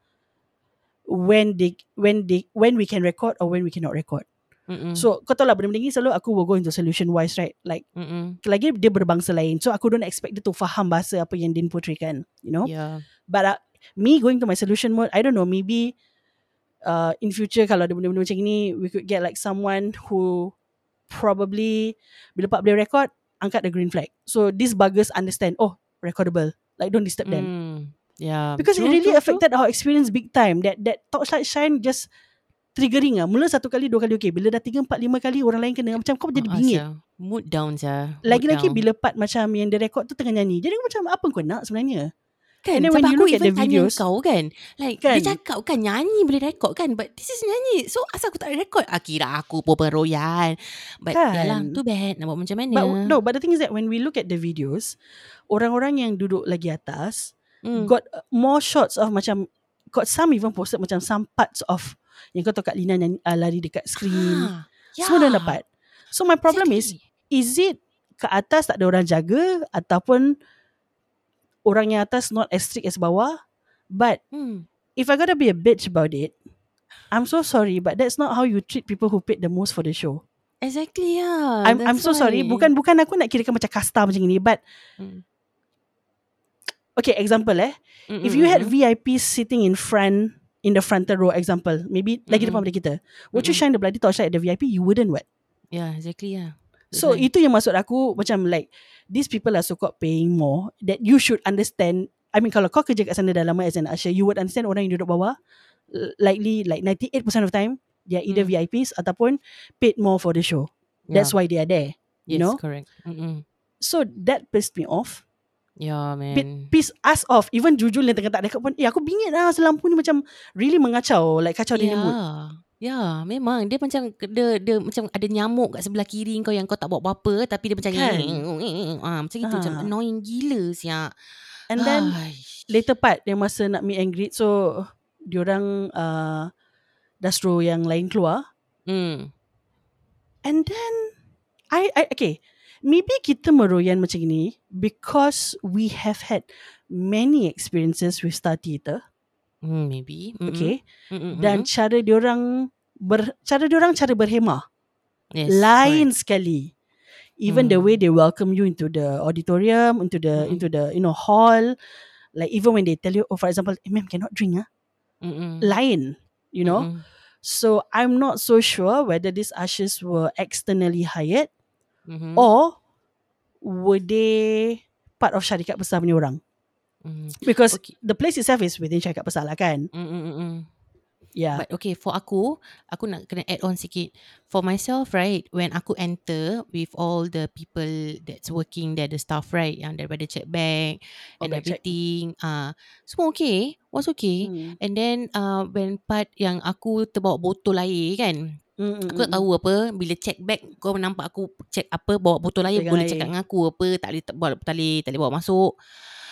when they when they when we can record or when we cannot record. Mm-mm. So kau tahu lah benda-benda ni selalu aku will go into solution wise right like Mm-mm. lagi dia berbangsa lain so aku don't expect dia to faham bahasa apa yang Din portraykan you know Yeah. But uh, me going to my solution mode, I don't know, maybe uh, in future kalau ada benda-benda macam ni, we could get like someone who probably bila Pak boleh record, angkat the green flag. So these buggers understand, oh, recordable. Like don't disturb them. Mm. Yeah. Because True, it really true, true. affected our experience big time. That that torchlight shine just triggering ah. Mula satu kali, dua kali okay. Bila dah tiga, empat, lima kali orang lain kena macam kau jadi Ah, bingit. sia. Mood down saja. Lagi-lagi bila part macam yang dia record tu tengah nyanyi. Jadi macam apa kau nak sebenarnya? Kan when Sebab you aku look at even the tanya videos- kau kan Like Kan? Dia cakap kan Nyanyi boleh record kan But this is nyanyi So asal aku tak record ah, Kira aku pun peroyan But Kan? yalah Too bad Nak buat macam mana But no, but the thing is that when we look at the videos, orang-orang yang duduk lagi atas mm. got more shots of macam got some even posted macam some parts of yang kau tahu Kak Lina nyanyi, uh, lari dekat screen. ah, Semua dah dapat. So my problem is exactly. is it ke atas tak ada orang jaga ataupun orang yang atas not as strict as bawah? But hmm. if I gotta be a bitch about it, I'm so sorry but that's not how you treat people who paid the most for the show. Exactly yeah I'm I'm That's so sorry. why. Bukan bukan aku nak kirakan macam kasta macam ni but Mm. okay example eh Mm, if you had VIPs sitting in front in the frontal row example maybe lagi Mm-mm. depan pada kita would you Mm-mm. shine the bloody torchlight at the VIP you wouldn't what Yeah exactly yeah so why. itu yang maksud aku macam like these people are so called paying more that you should understand. I mean kalau kau kerja kat sana dah lama as an usher you would understand orang yang duduk bawah likely like 98% of the time they are either Mm. VIPs ataupun paid more for the show. That's why they are there you yes, know? correct. Mm-mm. so that pissed me off. Yeah man. Piss us off. Even Jujul yang tengah tak dekat pun eh aku bingit lah selampu ni macam really mengacau like kacau dia yeah. mood Ya, memang dia macam dia dia macam ada nyamuk kat sebelah kiri kau yang kau tak buat apa-apa tapi dia macam Kan? ah macam gitu macam Ah. annoying gila siap. and then Aish. later part yang masa nak meet and greet so diorang uh, dastro yang lain keluar Hmm. and then I, I okay maybe kita meroyan macam ni because we have had many experiences with star theatre. Hmm, maybe. Mm-mm. Okay. Mm-mm, Dan mm-mm. cara diorang ber, cara diorang cara berhemah yes, lain sekali. Even the Hmm. way they welcome you into the auditorium, into the Mm-mm. into the you know hall, like even when they tell you, oh for example, eh, ma'am cannot drink ah, lain, you know. Mm-mm. So I'm not so sure whether these ushers were externally hired Mhm. or were they part of syarikat besar punya orang. Mm. Because Okay. the place itself is within syarikat besar lah kan. Mm-mm-mm. Yeah. But okay, for aku, aku nak kena add on sikit. For myself, right, when aku enter with all the people that's working there, the staff, right, yang daripada check bag Oh, and everything, ah, uh, semua okay, was okay. Hmm. And then uh, when part yang aku terbawa botol air kan, Mm, mm, aku tak mm, tahu apa, bila check bag, kau nampak aku check apa, bawa botol air, boleh air. cakap dengan aku apa, tak boleh, tak, boleh, tak boleh, tak boleh bawa masuk.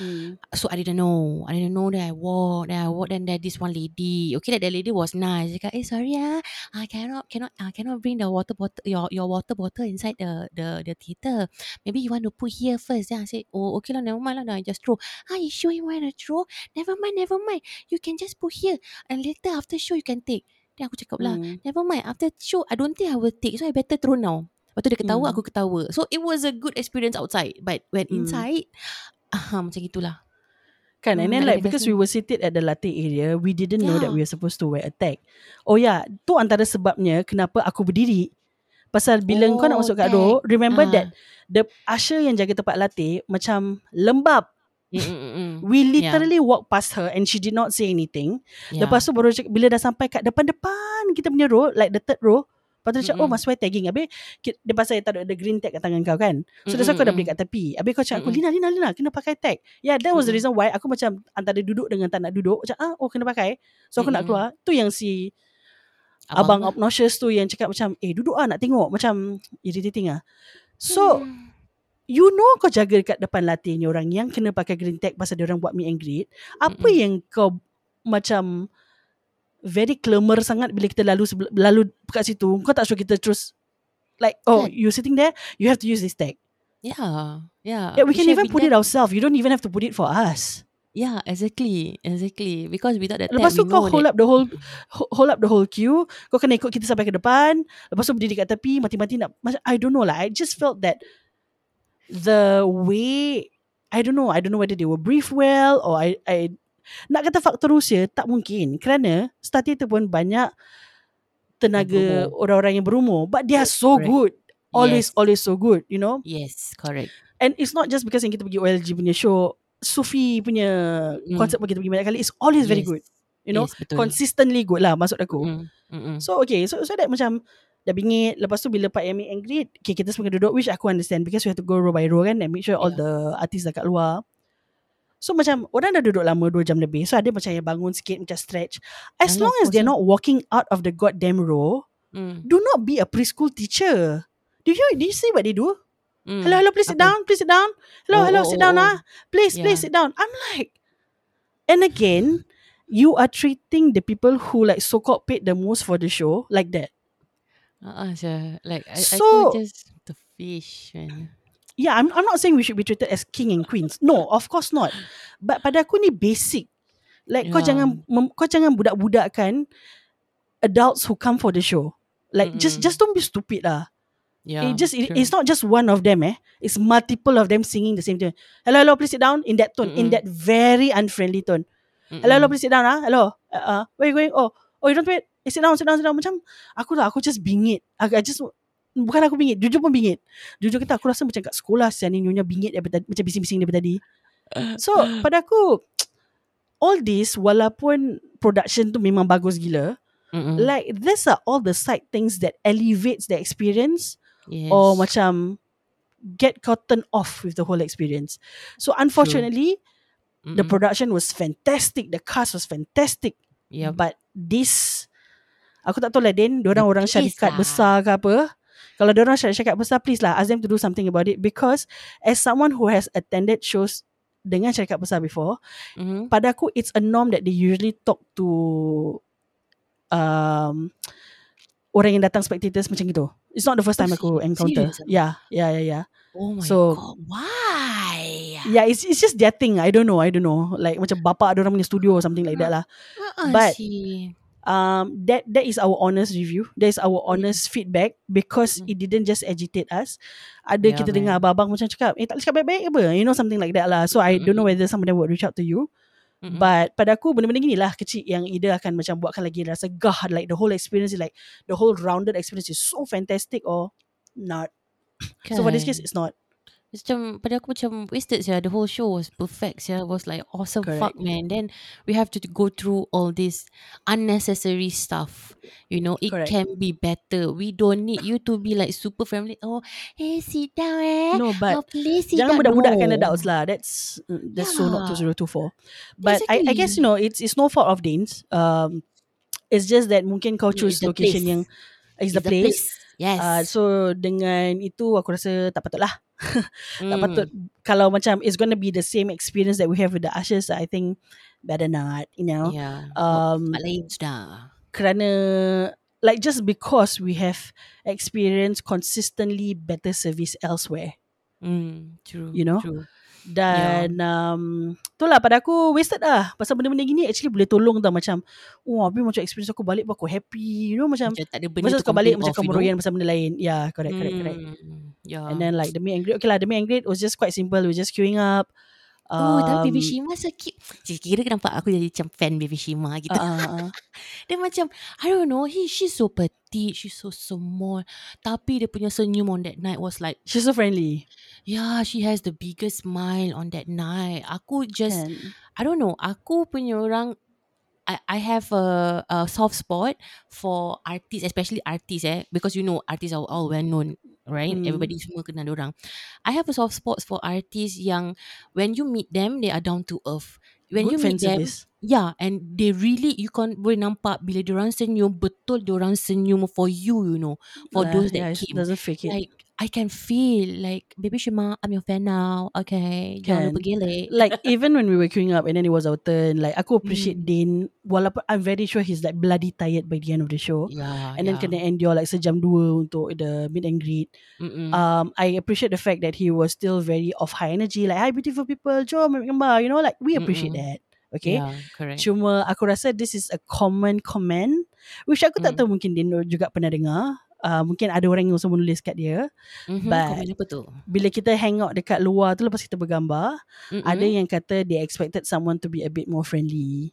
Mm. So I didn't know. I didn't know that I walk. Then I walk. Then there this one lady. Okay, that the lady was nice. She cakap, eh sorry ah, I cannot cannot I cannot bring the water bottle your your water bottle inside the the the theater. Maybe you want to put here first. Then I said, oh okay lah, never mind lah. Then I just throw. Ah, you sure you want to throw? Never mind, never mind. You can just put here. And later after show you can take. Then aku cakap lah, Mm. never mind. After show, I don't think I will take. So I better throw now. Lepas tu dia ketawa, Mm. aku ketawa. So it was a good experience outside. But when Mm. inside, ah macam gitulah. Kan and Hmm, then like because we were seated at the latte area we didn't know that Yeah. we were supposed to wear a tag oh yeah tu antara sebabnya kenapa aku berdiri pasal bila kau nak Oh, masuk kat door remember Ah. that the usher yang jaga tempat latte macam lembab Mm, mm, mm, we literally walk past her and she did not say anything Yeah. lepas tu baru bila dah sampai kat depan-depan kita punya row like the third row Lepas tu dia cakap, oh must wear tagging. Habis, dia pasal taruh ada green tag kat tangan kau kan. So, that's why kau dah beli kat tepi. Habis kau cakap, aku, Mm-mm. Lina, Lina, Lina, kena pakai tag. Yeah, that was the reason why aku macam antara duduk dengan tak nak duduk. Macam, ah, oh kena pakai. So, aku nak keluar. Tu yang si abang, lah. obnoxious tu yang cakap macam, eh duduk ah nak tengok. Macam irritating ah. So, Hmm. you know kau jaga dekat depan latte ni orang yang kena pakai green tag pasal dia orang buat meet and greet. Apa Mm-mm. yang kau macam very clamor sangat bila kita lalu sebel- lalu kat situ. Kau tak suruh kita terus like oh Kan? you sitting there you have to use this tag. Yeah, yeah. Yeah, we It can even put been it ourselves. You don't even have to put it for us. Yeah, exactly, exactly. Because without that Lepas tu tag, we kau hold that. up the whole ho- hold up the whole queue. Kau kena ikut kita sampai ke depan. Lepas tu berdiri kat tepi mati-mati nak I don't know lah. I just felt that the way I don't know. I don't know whether they were briefed well or I I nak kata faktor usia tak mungkin kerana Star Theatre pun banyak tenaga berumur. orang-orang yang berumur but they are so Correct. good. Always Yes. always so good, you know. Yes, correct. And it's not just because yang kita pergi OLG punya show, Sufi punya Mm. konsert pun kita pergi banyak kali. It's always very Yes. good. You know, yes, betul. consistently good lah maksud aku. Mm. So okay, so so that macam dah bingit. Lepas tu bila Pak Yami and greet, okay, kita semua kena duduk, which aku understand because we have to go row by row kan and make sure all Yeah. the artists dah kat luar. So macam orang dah duduk lama 2 jam lebih. So ada macam yang bangun sikit macam stretch. As Yalah, long as they're not walking out of the goddamn row, Mm, do not be a preschool teacher. Do you do you see what they do? mm. Hello, hello, please sit down, please sit down. Hello, Oh, hello, oh, sit oh, down oh. ah. Please, please Yeah. sit down. I'm like, and again, you are treating the people who like so-called paid the most for the show like that. Uh-uh, sia. Like I, I So- could just the fish man. Yeah, I'm I'm not saying we should be treated as king and queens. No, of course not. But pada aku ni basic. Like kau Yeah. jangan mem, kau jangan budak-budakkan adults who come for the show. Like just Mm-mm. just don't be stupid lah. Yeah. it just it, it's not just one of them eh. It's multiple of them singing the same tune. Hello, hello, please sit down in that tone, in Mm-mm. that very unfriendly tone. Hello, hello, Mm-mm. please sit down ah. Hello. Uh, uh, where you going? Oh, oh you don't wait. Eh, sit down, sit down, sit down. Macam aku lah, aku just bingit. Aku I just bukan aku bingit, jujur pun bingit. Jujur kata aku rasa macam kat sekolah sian ni nyonya bingit daripada macam bising-bising daripada tadi. So, pada aku all this walaupun production tu memang bagus gila, Mm-mm. like these are all the side things that elevates the experience yes. or macam get gotten off with the whole experience. So unfortunately, the Mm-mm. production was fantastic, the cast was fantastic, Yep. but this aku tak tahu lah Din, diorang orang syarikat lah. besar ke apa. Kalau diorang syarikat besar, please lah ask them to do something about it because as someone who has attended shows dengan syarikat besar before, Mhm. pada aku it's a norm that they usually talk to um orang yang datang spectators macam gitu. It's not the first Oh, time aku serious? encounter. Serious ah? Yeah, yeah, yeah, yeah. Oh my So- god. Why? Yeah, it's it's just their thing. I don't know. I don't know. Like macam bapa ada orang punya studio or something like that lah. Uh-uh, But- see. Um, that that is our honest review. That is our honest feedback because Mm. it didn't just agitate us. Ada Yeah, kita man. dengar abang-abang macam cakap, eh tak cakap baik-baik apa? You know something like that lah. So I don't know whether some of them would reach out to you. Mm-mm. But pada aku benda-benda gini lah kecil yang either akan macam buatkan lagi rasa gah like the whole experience is like the whole rounded experience is so fantastic or not. So for this case it's not. It's macam pada aku macam wasted sia the whole show was perfect sia was like awesome Correct. fuck man then we have to go through all this unnecessary stuff you know it Correct. can be better we don't need you to be like super family oh hey sit down eh No but oh please sit Jangan down budak-budakkan no. adults lah. That's uh, that's so not Yeah. 2024. But I, I guess you Exactly. know it's it's no fault of Dane's. Um, it's just that mungkin kau choose the location place. yang is It's the place. yes Uh, so dengan itu aku rasa tak patut lah. Tak Mm. patut kalau macam it's gonna be the same experience that we have with the ushers. I think better not. You know. yeah Um, lain sudah kerana like just because we have experienced consistently better service elsewhere. mm, true You know? true Dan um, itulah pada aku wasted lah Pasal benda-benda gini. Actually boleh tolong tau Macam Wah tapi macam experience aku balik aku happy. You know macam macam tak ada benda Masa tu kau balik macam kau meroyan pasal benda lain. Yeah correct correct correct. Mm, yeah And then like the and greet Okay lah the and greet was just quite simple. We just queuing up Oh, tapi Baby Um, Shima so cute. Kira ke nampak aku jadi macam fan Baby Shima gitu. uh, uh, uh. Dia macam, I don't know, he she's so petite, she's so small. Tapi dia punya senyum on that night was like, She's so friendly yeah, she has the biggest smile on that night. Aku just, kan? I don't know, aku punya orang, I, I have a, a soft spot for artists, especially artists eh, because you know artists are all well known, right? Hmm. Everybody semua kenal orang. I have a soft spot for artists yang when you meet them, they are down to earth. When Good you meet them, service yeah, and they really you can boleh nampak bila diorang senyum betul diorang senyum for you, you know, for Lah, those yeah, that it came. Doesn't fake it Like I can feel like baby Shima, I'm your fan now. Okay, jangan lupa gelek. like even when we were queuing up and then it was our turn like aku appreciate Dane walaupun I'm very sure he's like bloody tired by the end of the show yeah, and then yeah. kena endure like sejam dua untuk the meet and greet Mm-mm. um I appreciate the fact that he was still very of high energy like hi beautiful people jom gambar you know like we appreciate Mm-mm. that okay Yeah, correct. cuma aku rasa this is a common comment which aku tak Mm. tahu mungkin Dane juga pernah dengar uh, mungkin ada orang yang semua nulis kat dia Mm-hmm. but- Komen apa tu? bila kita hang out dekat luar tu lepas kita bergambar Mm-mm. ada yang kata they expected someone to be a bit more friendly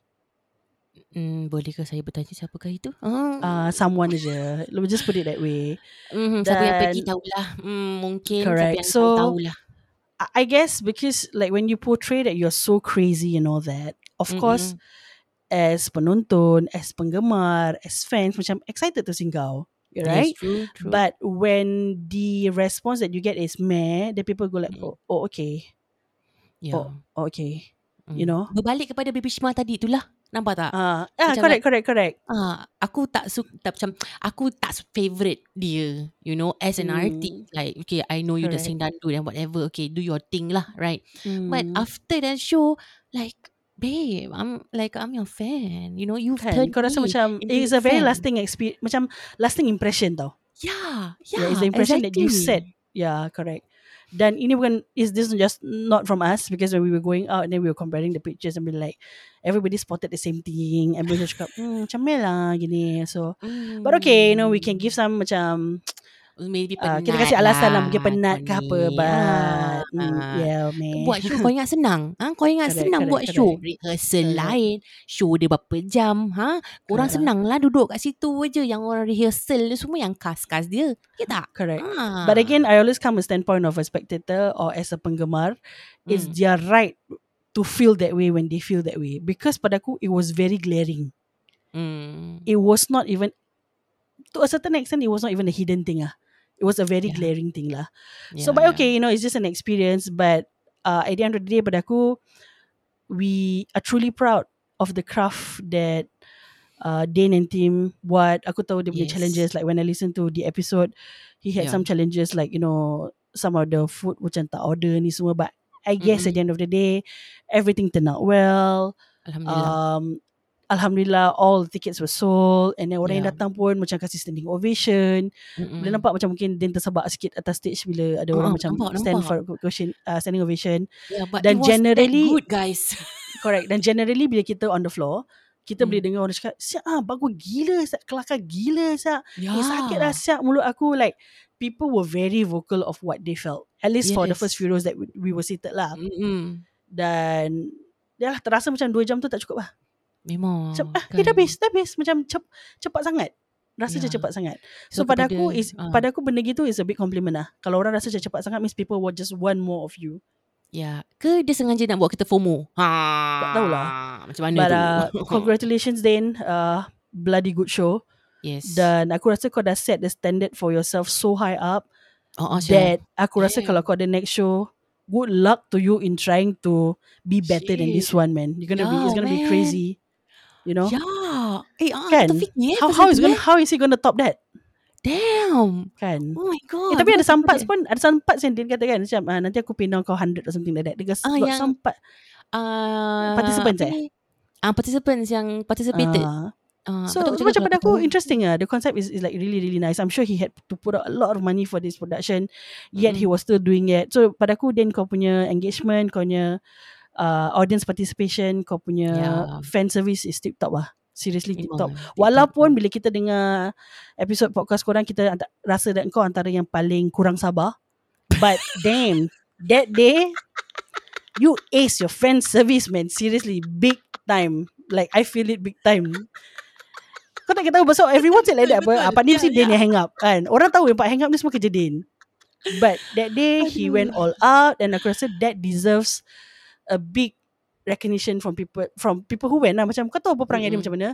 Mm, bolehkah saya bertanya siapakah itu? Oh. uh, someone aja. Let's just put it that way. mm, siapa yang pergi dan- tahulah. Mm, mungkin Correct. siapa yang So- tahu tahulah. I guess because like when you portray that you're so crazy and all that, of course, as penonton, as penggemar, as fans, macam excited to see kau. Yes, Right? true, true. But when the response that you get is meh, then people go like, Mm. oh, oh okay, yeah. oh, oh, okay. Mm. you know. Berbalik kepada Baby Shima tadi itulah. Nampak tak? Ah, ah, Macam correct, correct, correct. Ah, aku tak suka tak macam aku tak favorite dia, you know, as an Hmm. artist. Like, okay, I know you the Correct. sing dandu and whatever. Okay, do your thing lah, right? But Hmm. after that show, like, babe, I'm like I'm your fan. You know, you've kan, turned kau rasa me macam into it's a very fan. lasting experience, macam lasting impression tau. Yeah, Yeah, yeah. it's the impression that you exactly. set. Yeah, correct. Dan ini bukan is this just not from us because when we were going out and then we were comparing the pictures and be like everybody spotted the same thing. Everybody cakap, hmm, macam lah gini. So, but okay, you know, we can give some macam Maybe uh, penat kita kasih alasan lah mungkin kau penat ke apa, but mm, Ah. yeah, meh. Buat show kau ingat senang ha? Kau ingat Correct, senang correct, buat show correct. Rehearsal Correct. lain Show dia berapa jam ha? Korang Correct. senang lah duduk kat situ je Yang orang rehearsal dia semua Yang cast-cast dia Ya tak? Correct. Ha. But again, I always come a standpoint of a spectator or as a penggemar. It's Mm. their right to feel that way when they feel that way. Because pada aku, it was very glaring. mm. It was not even, to a certain extent, it was not even a hidden thing. Ah, It was a very Yeah. glaring thing lah. yeah, so, but yeah. okay, you know, it's just an experience. But uh, at the end of the day, pada aku, we are truly proud of the craft that uh, Dane and team buat. Aku tahu dia punya Yes. challenges. Like when I listen to the episode, he had Yeah. some challenges like, you know, some of the food macam tak order ni semua. But I guess at Mm-mm. the end of the day, everything turned out well. Alhamdulillah Um, Alhamdulillah all the tickets were sold and then orang yang Yeah. datang pun macam kasih standing ovation. Mm-mm. Boleh nampak macam mungkin Din tersebak sikit atas stage bila ada orang Ah, macam nampak, stand nampak. for ovation, uh, standing ovation. Yeah, but Dan it was generally- that good guys. Correct. Dan generally bila kita on the floor, kita Hmm. boleh dengar orang cakap, siap ah, bagus gila, siap, kelakar gila, siap. yeah. Eh, sakit lah, siap mulut aku. Like, people were very vocal of what they felt. At least for the Yes. first few rows that we, we were seated lah. Mm-mm. Dan, ya lah, terasa macam 2 jam tu tak cukup lah. Memang. Macam, ah, kan. eh, dah habis, dah habis. Macam cep, cepat sangat. Rasa je Ya. cepat sangat. So, So, pada aku, is, ah. pada aku benda gitu is a big compliment lah. Kalau orang rasa macam cepat sangat, means people will just want more of you. Ya. Ke dia sengaja nak buat kita FOMO? Ha. Tak tahulah. Macam mana But tu? uh, congratulations then, uh, bloody good show. yes. Dan aku rasa kau dah set the standard for yourself so high up oh, oh, that aku rasa Yeah. kalau kau ada next show, good luck to you in trying to be better than this Shit. one, man. You're gonna be, it's Yeah, gonna be man. crazy. You know? Ya. Eh, ah, Kan? kita fikir. How how is gonna how is he gonna top that? Damn. Kan? Oh my god. Eh, tapi ada some parts pun ada some parts yang dia kata kan macam ah, nanti aku pindah kau 100 or something like that. Because Ah, yang- some part Ah, Participants eh? Ah, participants yang participated. Ah, So betul-betul macam betul, pada aku betul. interesting ah. The concept is, is like really really nice. I'm sure he had to put out a lot of money for this production. Yet he Mm. was still doing it. So pada aku then kau punya engagement, kau punya uh, audience participation, kau punya Yeah. fan service is tip top lah. Seriously tip top. Memang, tip top. Walaupun bila kita dengar episod podcast korang kita anta- rasa that kau antara yang paling kurang sabar. But damn, that day you ace your fan service man. Seriously, big time. Like I feel it big time. Kau tak tahu pasal everyone say like that apa. Apa ni mesti Din yang hang up kan. Orang tahu yang part hang up ni semua kerja Din. But that day he went all out and aku rasa that deserves a big recognition from people from people who went lah macam kau tahu apa perangai dia Mm-mm. macam mana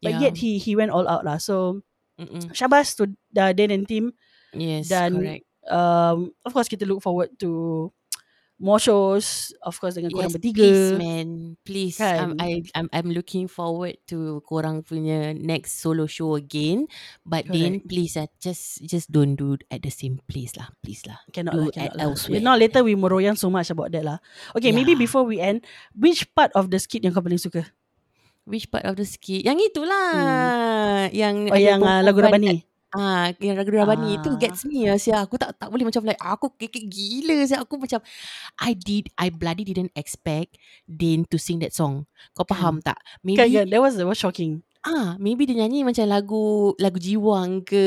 but Yeah. yet he he went all out lah so Mm-mm. syabas to uh, Dan and team Yes, Dan- correct. um, of course kita look forward to more shows of course dengan korang bertiga please man. Please. Kan? I'm, I, I'm, I'm looking forward to korang punya next solo show again. But then please uh, just just don't do at the same place lah. Please lah. cannot do lah, cannot at lah. elsewhere. Now later we meroyan so much about that lah okay maybe Yeah. before we end which part of the skit yang kau paling suka Which part of the skit? Yang itulah. Yang oh yang uh, lagu Rabani Ah, yang lagu Rabani itu Ah. gets me lah sia. Aku tak tak boleh macam like aku kekek gila sia. Aku macam I did I bloody didn't expect Din to sing that song. Kau faham tak? Maybe kan kan that was that was shocking Ah, maybe dia nyanyi macam lagu lagu jiwang ke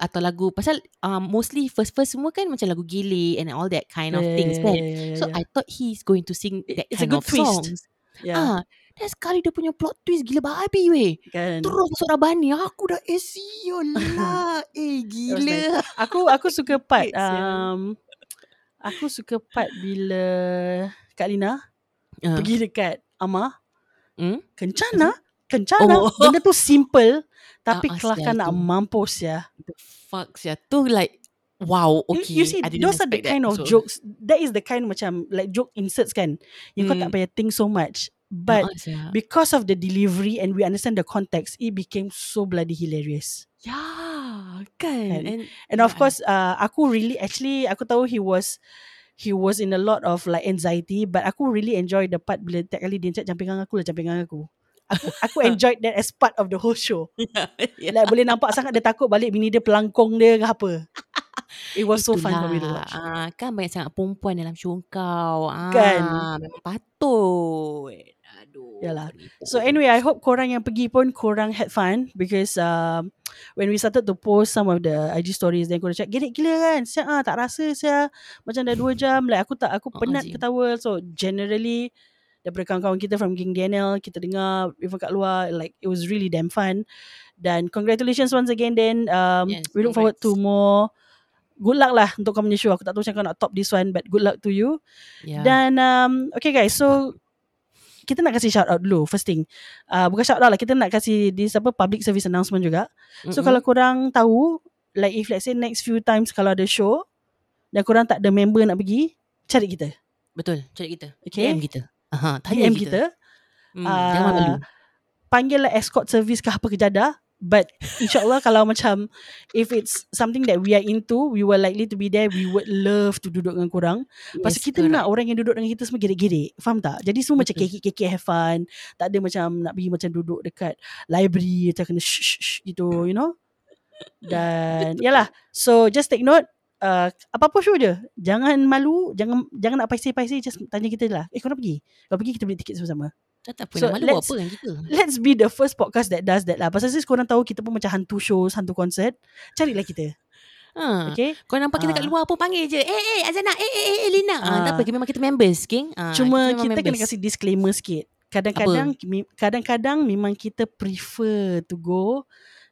atau lagu pasal um, mostly first first semua kan macam lagu gile and all that kind of Yeah, things yeah, kan. yeah, yeah, So yeah. I thought he's going to sing It- that it's a kind good of twist. songs. yeah Ah, dan sekali dia punya plot twist gila babi weh. kan Terus masuk Rabani. Aku dah eh sialah. eh gila. aku aku suka part um aku suka part bila Kak Lina Ah, pergi dekat Ama hmm? kencana kencana Oh. benda tu simple tapi ah, kelakar nak tu. mampus ya The fuck sia. Tu like wow, You- okay. you, see I those are the kind that. of So, jokes that is the kind macam like joke inserts kan yang kau tak Hmm. payah think so much but sia. because of the delivery and we understand the context it became so bloody hilarious Yeah, kan. Kan? And, And of Yeah. course, uh, aku really actually aku tahu he was he was in a lot of like anxiety, but aku really enjoy the part bila tiap kali dia cakap jampingan aku lah jampingan aku. Aku aku enjoyed that as part of the whole show. yeah, yeah. Like boleh nampak sangat dia takut balik bini dia pelangkong dia ke apa. It was so fun for me to Itulah. watch. Ah, kan banyak sangat perempuan dalam show kau. Ah, Kan? Memang patut. Aduh. Yalah. So anyway, I hope korang yang pergi pun korang had fun because um, when we started to post some of the IG stories then korang cakap gerik gila kan siap ah tak rasa siap macam dah 2 jam like aku tak aku Ah, penat Ji. ketawa so generally daripada kawan-kawan kita from King Daniel kita dengar even kat luar like it was really damn fun dan congratulations once again then um, Yes, we look forward to congrats. more good luck lah untuk kau punya show aku tak tahu macam kau nak top this one but good luck to you Yeah. dan um, okay guys, so kita nak kasih shout out dulu first thing. Uh, bukan shout out lah, kita nak kasih this apa public service announcement juga. So Mm-mm. kalau korang tahu like if let's say next few times kalau ada show dan korang tak ada member nak pergi, cari kita. Betul, cari kita. Okay. DM kita. Aha, tanya DM kita. Hmm, Ah, jangan malu. Panggil lah escort service ke apa ke jadah. But insyaAllah kalau macam If it's something that we are into We were likely to be there We would love to duduk dengan korang. Pasal kita nak orang yang duduk dengan kita Semua gerik-gerik Faham tak? Jadi semua macam Betul. kekek-kekek have fun. Tak ada macam Nak pergi macam duduk dekat Library Macam kena shh, shh, shh gitu You know? Dan Yalah. So just take note uh, Apa-apa show je. Jangan malu Jangan jangan nak paisi-paisi Just tanya kita lah. Eh kau nak pergi? Kalau pergi kita beli tiket sama-sama Tak, tak apa So, malu buat let's- apa kan kita. Let's be the first podcast that does that lah Pasal sis korang tahu Kita pun macam hantu shows Hantu konsert Carilah kita Ha. Okay Kau nampak kita kat Ah. luar pun panggil je. Eh eh Azana, eh eh eh, eh Lina. Ah, Ah. tak apa, memang kita members, geng. Ah, Cuma memang kita kena kasih disclaimer sikit. Kadang-kadang mi- kadang-kadang memang kita prefer to go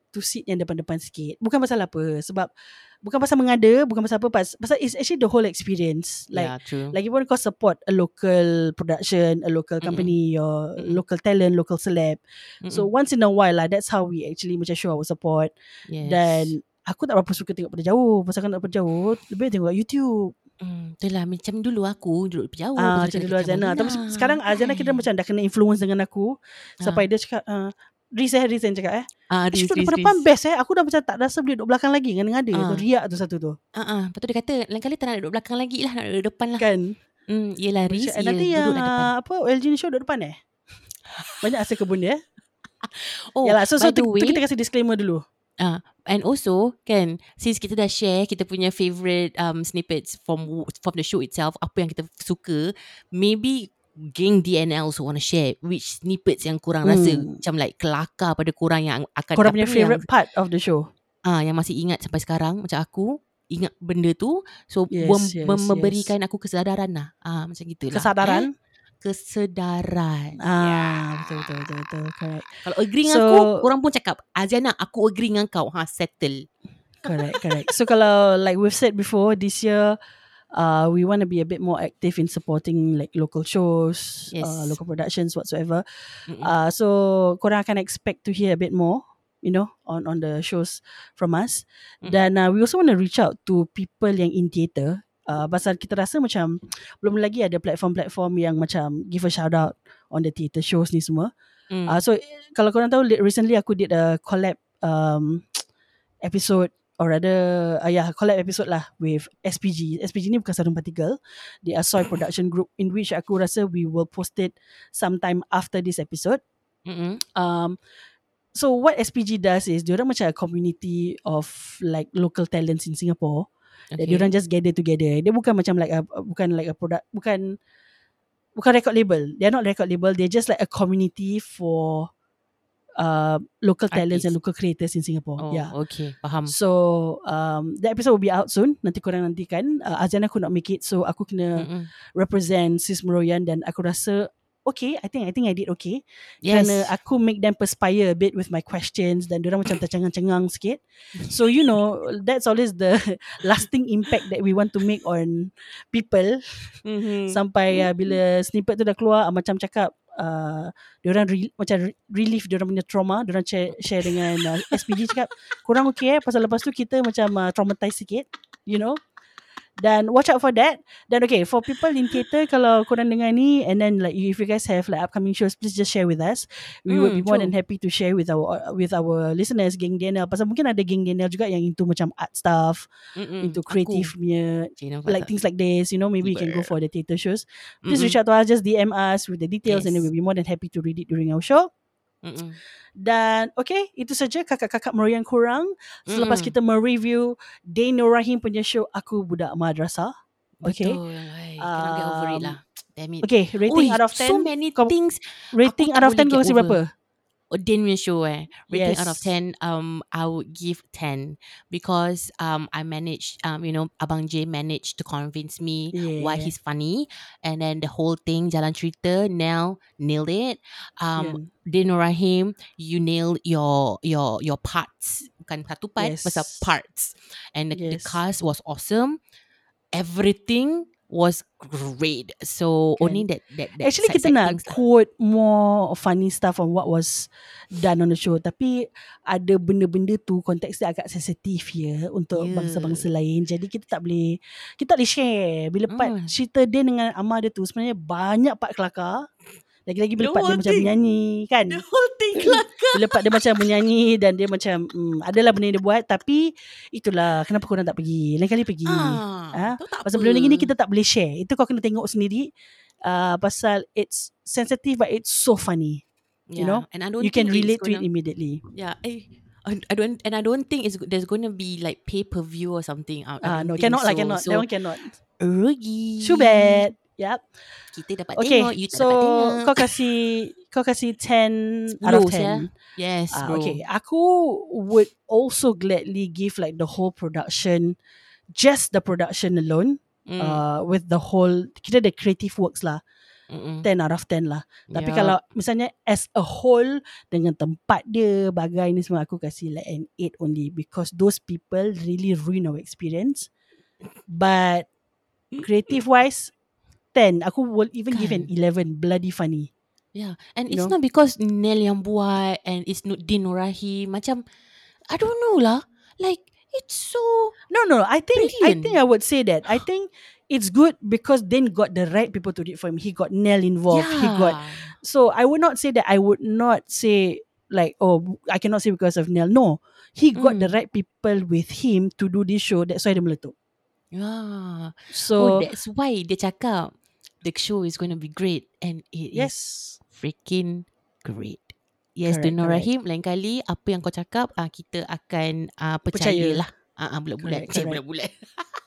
to seat yang depan-depan sikit. Bukan pasal apa. Sebab bukan pasal mengada, bukan pasal apa. pas- Pasal it's actually the whole experience. Like yeah, true. Lagipun kau support a local production, a local Mm-mm. company, or Mm-mm. local talent, local celeb. So Mm-mm. once in a while lah, that's how we actually macam show our support. yes. Dan aku tak berapa suka tengok pada jauh. Pasal kalau nak pada jauh, lebih tengok kat YouTube. Hmm, itulah macam dulu aku duduk lebih jauh. Ah, macam dulu Azana. Tapi Jamalina. sekarang Azana kita Kan. macam dah kena influence dengan aku. Sampai dia cakap, uh, Riz eh, Riz yang cakap eh. ah, Riz, Riz, depan depan Riz. best eh. Aku dah macam tak rasa boleh duduk belakang lagi. Dengan ada Ah. tu. Riak tu satu tu. Ah, ah. Lepas tu dia kata, lain kali tak nak duduk belakang lagi lah, nak duduk depan lah. Kan? Hmm, yelah Riz, Macam, eh, ya, nanti yang depan. uh, apa LG ni show duduk depan eh. Banyak hasil kebun dia eh. Oh, Yalah, so, so tu, tu way, kita kasih disclaimer dulu. Ah, and also kan since kita dah share kita punya favorite um snippets from from the show itself apa yang kita suka maybe geng DNL also want to share which snippets yang kurang Hmm. rasa macam like kelakar pada korang yang akan Korang punya apa favourite yang, part of the show. ah yang masih ingat sampai sekarang macam aku ingat benda tu so Yes, mem- yes, mem- yes. memberikan aku kesedaran lah ah macam gitulah Kesadaran. eh? kesedaran Ah, betul, betul, betul, betul. Correct. kalau agree dengan So- aku orang pun cakap Aziana aku agree dengan kau ha settle Correct, correct. So kalau like we've said before, this year uh, we want to be a bit more active in supporting like local shows, Yes. uh, local productions, whatsoever. Mm-mm. Uh, so korang akan expect to hear a bit more, you know, on on the shows from us. Mm. Dan uh, we also want to reach out to people yang in theatre. Uh, pasal kita rasa macam belum lagi ada platform-platform yang macam give a shout out on the theatre shows ni semua. Mm. Uh, so kalau korang tahu recently aku did a collab um, episode or rather uh, yeah collab episode lah with SPG. SPG ni bukan Sarung Particle. They are Soy Production Group in which aku rasa we will post it sometime after this episode. Mm-mm. Um, so what SPG does is diorang macam a community of like local talents in Singapore. Okay. Okay. Diorang just gather together. Dia bukan macam like a bukan like a product bukan bukan record label. They're not record label. They're just like a community for uh, local talents and Artists. local creators in Singapore. Oh, yeah. okay. Faham. So um, the episode will be out soon. Nanti korang nantikan. Uh, Azan aku nak make it. So aku kena Mm-mm. represent Sis Meroyan dan aku rasa okay. I think I think I did okay. Yes. Kerana aku make them perspire a bit with my questions dan diorang macam tercengang-cengang sikit. So you know, that's always the lasting impact that we want to make on people mm-hmm. sampai uh, bila snippet tu dah keluar uh, macam cakap uh, diorang re, macam re- relief diorang punya trauma, diorang share, share dengan uh, SPG cakap kurang okay eh pasal lepas tu kita macam uh, traumatized sikit, you know. Dan watch out for that. Dan okay, for people in theatre, kalau korang dengar ni, and then like if you guys have like upcoming shows, please just share with us. We would be more true. than happy to share with our with our listeners, geng DNL. Pasal mungkin ada geng DNL juga yang into macam art stuff, Mm-mm. into creative punya, Aku. Nampak like tak? things like this. You know, maybe you can go for the theatre shows. Please Mm-mm. reach out to us, just DM us with the details, and then Yes. we'll be more than happy to read it during our show. Mm-mm. Dan okay, itu saja kakak-kakak Meriang kurang. Selepas Mm-mm. kita mereview Nur Rahim punya show Aku Budak Madrasah. Okay. Betul. Ay, cannot get over it Um, lah. Damn it. Okay, rating Ui, out of 10. So many kau- things. rating out of tak 10 kau kasi berapa? Din punya show eh. Rating out of Yes. 10, um, I would give 10 because um, I managed, um, you know, Abang J managed to convince me why Yeah. he's funny, and then the whole thing jalan cerita Nell nailed it. Um, Din Rahim, you nailed your your your parts, bukan satu part, Yes. pasal parts, and the, the Yes. cast was awesome. Everything was great. So Kan. only that that, that Actually side- kita side nak things lah. quote more funny stuff on what was done on the show tapi ada benda-benda tu konteks dia agak sensitif ya untuk Ya. bangsa-bangsa lain jadi kita tak boleh kita tak boleh share bila part Hmm. cerita dia dengan Amar dia tu sebenarnya banyak part kelakar Lagi-lagi bila part dia whole macam thing. menyanyi kan. The whole thing kelakar. Bila part dia macam menyanyi dan dia macam hmm, adalah benda yang dia buat tapi itulah kenapa korang tak pergi. Lain kali pergi. Ah, tak Pasal benda ni kita tak boleh share. Itu kau kena tengok sendiri. Uh, pasal it's sensitive but it's so funny. you know, and I don't You can relate to it gonna- immediately. Yeah, eh, I I don't and I don't think it's there's going to be like pay per view or something out. Ah don't no, cannot lah, so. cannot. So, That one cannot. rugi. Too bad. Yep. Kita dapat Okay, tengok, you tak so dapat tengok. kau kasih kau kasih 10 out of 10 ya? 10. Yes, Ah, bro. okay, aku would also gladly give like the whole production, just the production alone, Mm, uh, with the whole kita the creative works lah, mm-mm. 10 out of 10 lah. Tapi Yeah. kalau misalnya as a whole dengan tempat dia, bagai ni semua aku kasih like an 8 only because those people really ruin our experience. But creative wise 10. Aku will even give an Kan. 11 bloody funny. Yeah, and You it's know? not because Nel yang buat and it's not Din Nurahim. Macam, I don't know lah. Like, it's so... No, no. I think I Brilliant. think I would say that. I think it's good because then got the right people to read for him. He got Nell involved. He got so I would not say that I would not say like oh I cannot say because of Nell. No, he got Mm. the right people with him to do this show. That's why dia meletup. Yeah. So So, oh, that's why dia cakap the show is going to be great and it is yes, freaking great. Yes, Correct, Din Nurahim, lain kali apa yang kau cakap, ah kita akan uh, Percaya. percayalah. Ah, ah, bulat-bulat. Correct, correct. bulat-bulat.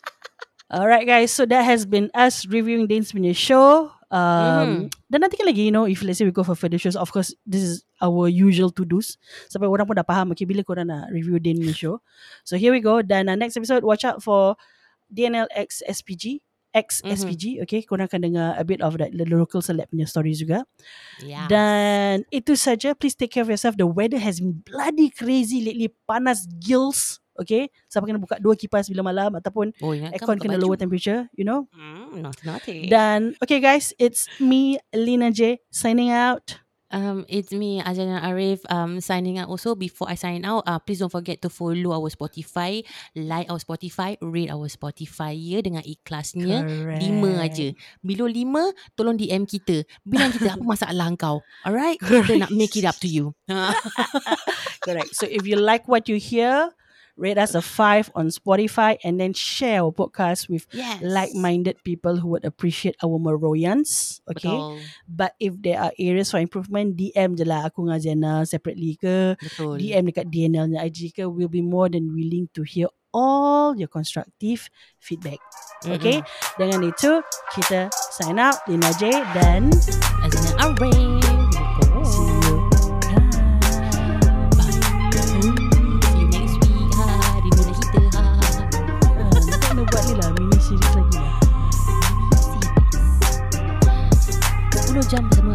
alright guys. So that has been us reviewing Dane's punya show. Um, Mhm. Dan nanti kan lagi, you know, if let's say we go for further shows, of course, this is our usual to dos. Sampai orang pun dah faham, okay, bila korang nak review Dane punya show. So here we go. Dan uh, next episode, watch out for DNL X SPG. X Mhm. SPG, okay. Korang akan dengar a bit of that the local celeb punya stories juga. Yeah. Dan itu saja. Please take care of yourself. The weather has been bloody crazy lately. Panas gills. Okay. Sampai kena buka dua kipas bila malam ataupun oh, aircon pakai kena baju. lower temperature, you know. Hmm, naughty, naughty. Dan okay guys, it's me, Lina J, signing out. Um, it's me, Azana Arif, um, signing out also. Before I sign out, uh, please don't forget to follow our Spotify, like our Spotify, rate our Spotify ya dengan ikhlasnya. Correct. Lima aja. Bila lima, tolong DM kita. Bilang kita apa masalah kau. Alright? Kita nak make it up to you. Correct. So if you like what you hear, rate us a five on Spotify and then share our podcast with yes. like-minded people who would appreciate our Maroyans. Okay. Betul. But if there are areas for improvement, DM je lah aku dengan Ziana separately ke. Betul. DM dekat DNL nya IG ke. We'll be more than willing to hear all your constructive feedback. Okay. Dengan itu, kita sign out. Lina J dan Azana Arif. jump